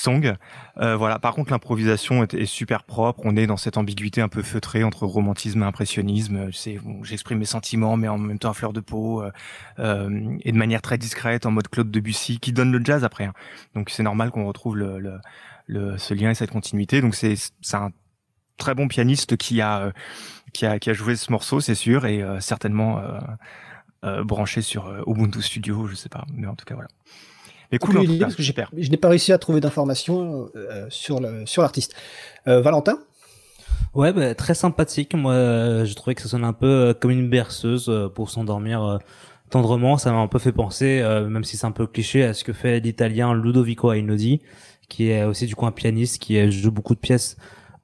S3: Song. Euh, voilà. Par contre, l'improvisation est, est super propre. On est dans cette ambiguïté un peu feutrée entre romantisme et impressionnisme. C'est, bon, j'exprime mes sentiments, mais en même temps à fleur de peau euh, euh, et de manière très discrète, en mode Claude Debussy, qui donne le jazz après. hein. Donc c'est normal qu'on retrouve le, le, le- ce lien et cette continuité. Donc c'est, c'est un très bon pianiste qui a, euh, qui a, qui a joué ce morceau, c'est sûr, et euh, certainement euh, euh, branché sur euh, Ubuntu Studio, je sais pas, mais en tout cas voilà. Mais cool, en
S6: Aucune
S3: tout
S6: idée,
S3: cas,
S6: parce que j'ai-
S3: super.
S6: je n'ai pas réussi à trouver d'informations euh, sur le sur l'artiste. Euh, Valentin?
S2: Ouais, bah, très sympathique. Moi, euh, je trouvais que ça sonne un peu euh, comme une berceuse euh, pour s'endormir euh, tendrement. Ça m'a un peu fait penser, euh, même si c'est un peu cliché, à ce que fait l'italien Ludovico Einaudi, qui est aussi du coup un pianiste qui joue beaucoup de pièces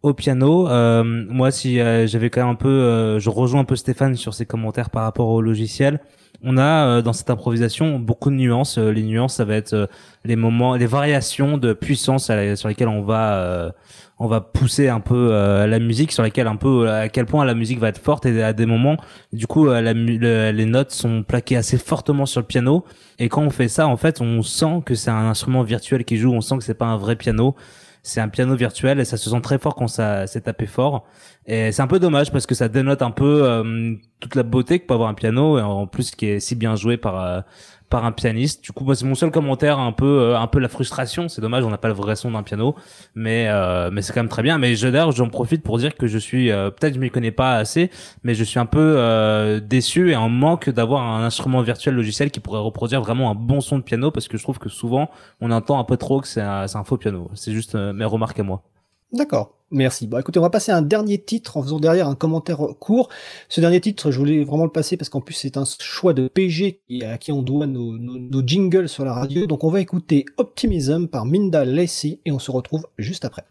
S2: au piano. Euh, moi, si euh, j'avais quand même un peu, euh, je rejoins un peu Stéphane sur ses commentaires par rapport au logiciel. On a euh, dans cette improvisation beaucoup de nuances. Euh, les nuances, ça va être euh, les moments, les variations de puissance sur lesquelles on va on va pousser un peu euh, la musique sur laquelle un peu à quel point la musique va être forte et à des moments du coup les notes sont plaquées assez fortement sur le piano et quand on fait ça en fait on sent que c'est un instrument virtuel qui joue on sent que c'est pas un vrai piano c'est un piano virtuel et ça se sent très fort quand ça s'est tapé fort. Et c'est un peu dommage parce que ça dénote un peu euh, toute la beauté que peut avoir un piano et en plus qui est si bien joué par euh, par un pianiste. Du coup, c'est mon seul commentaire, un peu, euh, un peu la frustration. C'est dommage, on n'a pas le vrai son d'un piano, mais euh, mais c'est quand même très bien. Mais je d'ailleurs, j'en profite pour dire que je suis, euh, peut-être je m'y connais pas assez, mais je suis un peu euh, déçu et en manque d'avoir un instrument virtuel logiciel qui pourrait reproduire vraiment un bon son de piano, parce que je trouve que souvent on entend un peu trop que c'est un, un faux piano. C'est juste euh, mes remarques à moi.
S6: D'accord, merci. Bon, écoutez, on va passer à un dernier titre en faisant derrière un commentaire court. Ce dernier titre, je voulais vraiment le passer parce qu'en plus c'est un choix de PG à qui on doit nos, nos- nos jingles sur la radio. Donc on va écouter Optimism par Minda Lacey et on se retrouve juste après.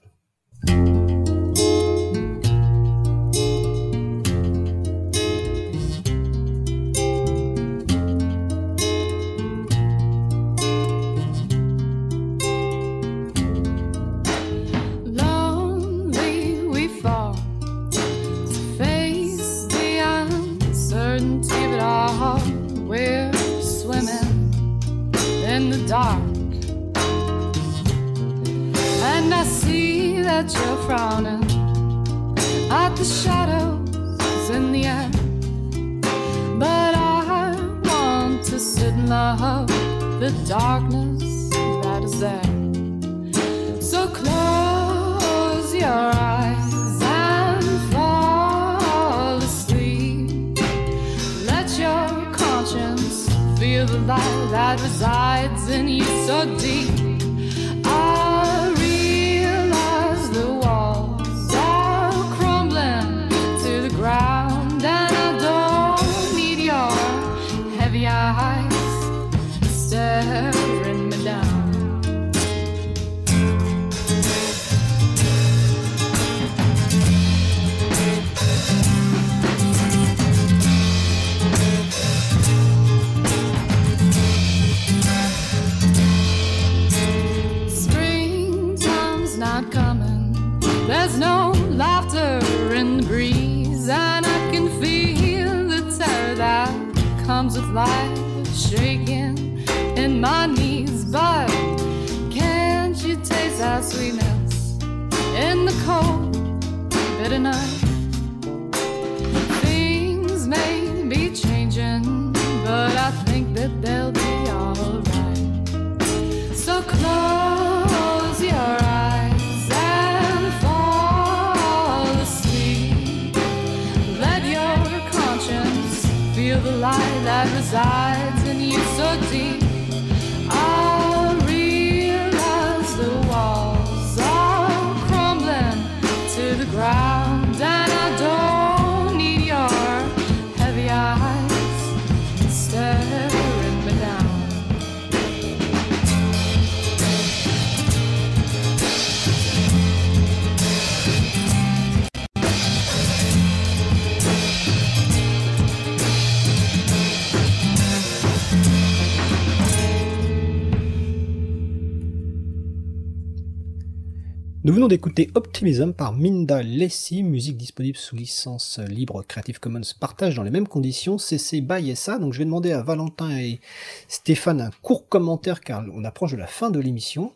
S1: Venons d'écouter Optimism par Minda Lessie, musique disponible sous licence libre Creative Commons partage dans les mêmes conditions, CC by SA. Donc je vais demander à Valentin et Stéphane un court commentaire car on approche de la fin de l'émission.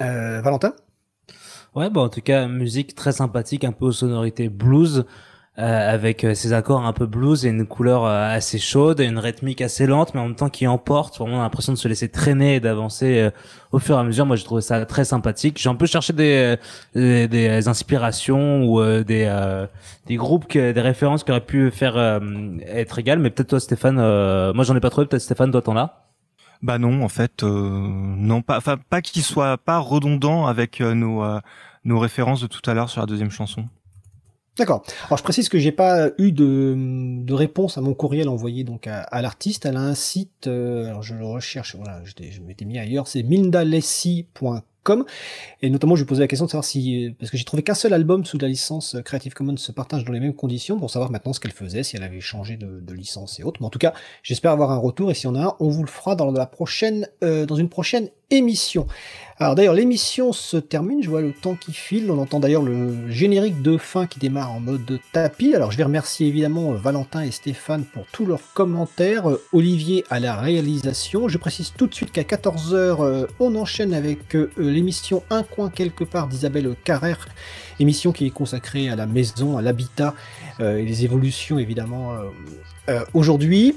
S1: Euh, Valentin?
S2: Ouais, bah en tout cas, musique très sympathique, un peu aux sonorités blues, avec euh, ses accords un peu blues et une couleur euh, assez chaude et une rythmique assez lente, mais en même temps qui emporte. Vraiment, l'impression de se laisser traîner et d'avancer euh, au fur et à mesure. Moi, j'ai trouvé ça très sympathique. J'ai un peu cherché des, euh, des, des inspirations ou euh, des, euh, des groupes, des références qui auraient pu faire euh, être égales, mais peut-être toi, Stéphane, euh, moi j'en ai pas trouvé. Peut-être Stéphane, toi, t'en as?
S3: Bah non, en fait, euh, non pas, enfin pas qu'il soit pas redondant avec euh, nos euh, nos références de tout à l'heure sur la deuxième chanson.
S1: D'accord. Alors je précise que j'ai pas eu de, réponse à mon courriel envoyé donc à, l'artiste. Elle a un site, euh, alors je le recherche, voilà, je, t'ai- je m'étais mis ailleurs, c'est mindalessi.com. Et notamment, je lui posais la question de savoir si, parce que j'ai trouvé qu'un seul album sous la licence Creative Commons se partage dans les mêmes conditions pour savoir maintenant ce qu'elle faisait, si elle avait changé de, de licence et autres. Mais en tout cas, j'espère avoir un retour et si on a un, on vous le fera dans la prochaine, euh, dans une prochaine émission. Alors d'ailleurs, l'émission se termine, je vois le temps qui file, on entend d'ailleurs le générique de fin qui démarre en mode tapis. Alors je vais remercier évidemment euh, Valentin et Stéphane pour tous leurs commentaires, euh, Olivier à la réalisation. Je précise tout de suite qu'à 14h, on enchaîne avec euh, l'émission Un coin quelque part d'Isabelle Carrère, émission qui est consacrée à la maison, à l'habitat euh, et les évolutions évidemment euh, euh, aujourd'hui.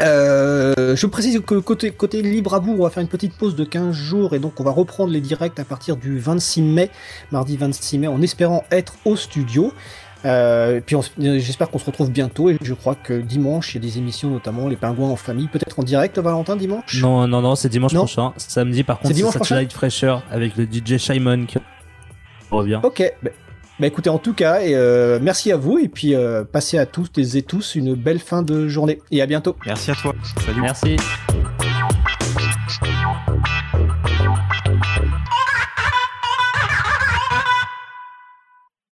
S1: Euh, je précise que côté, côté libre à vous, on va faire une petite pause de 15 jours et donc on va reprendre les directs à partir du 26 mai, mardi 26 mai, en espérant être au studio. Euh, puis euh, j'espère qu'on se retrouve bientôt et je crois que dimanche il y a des émissions notamment les pingouins en famille, peut-être en direct Valentin dimanche?
S2: Non, non, non, c'est dimanche
S1: Non.
S2: prochain. Samedi, par contre, c'est Satellite Fresher avec le DJ Shimon qui revient.
S1: Ok, bah, bah écoutez en tout cas et euh, merci à vous et puis euh, passez à tous et tous une belle fin de journée et à bientôt.
S3: Merci à toi. Salut.
S2: Merci.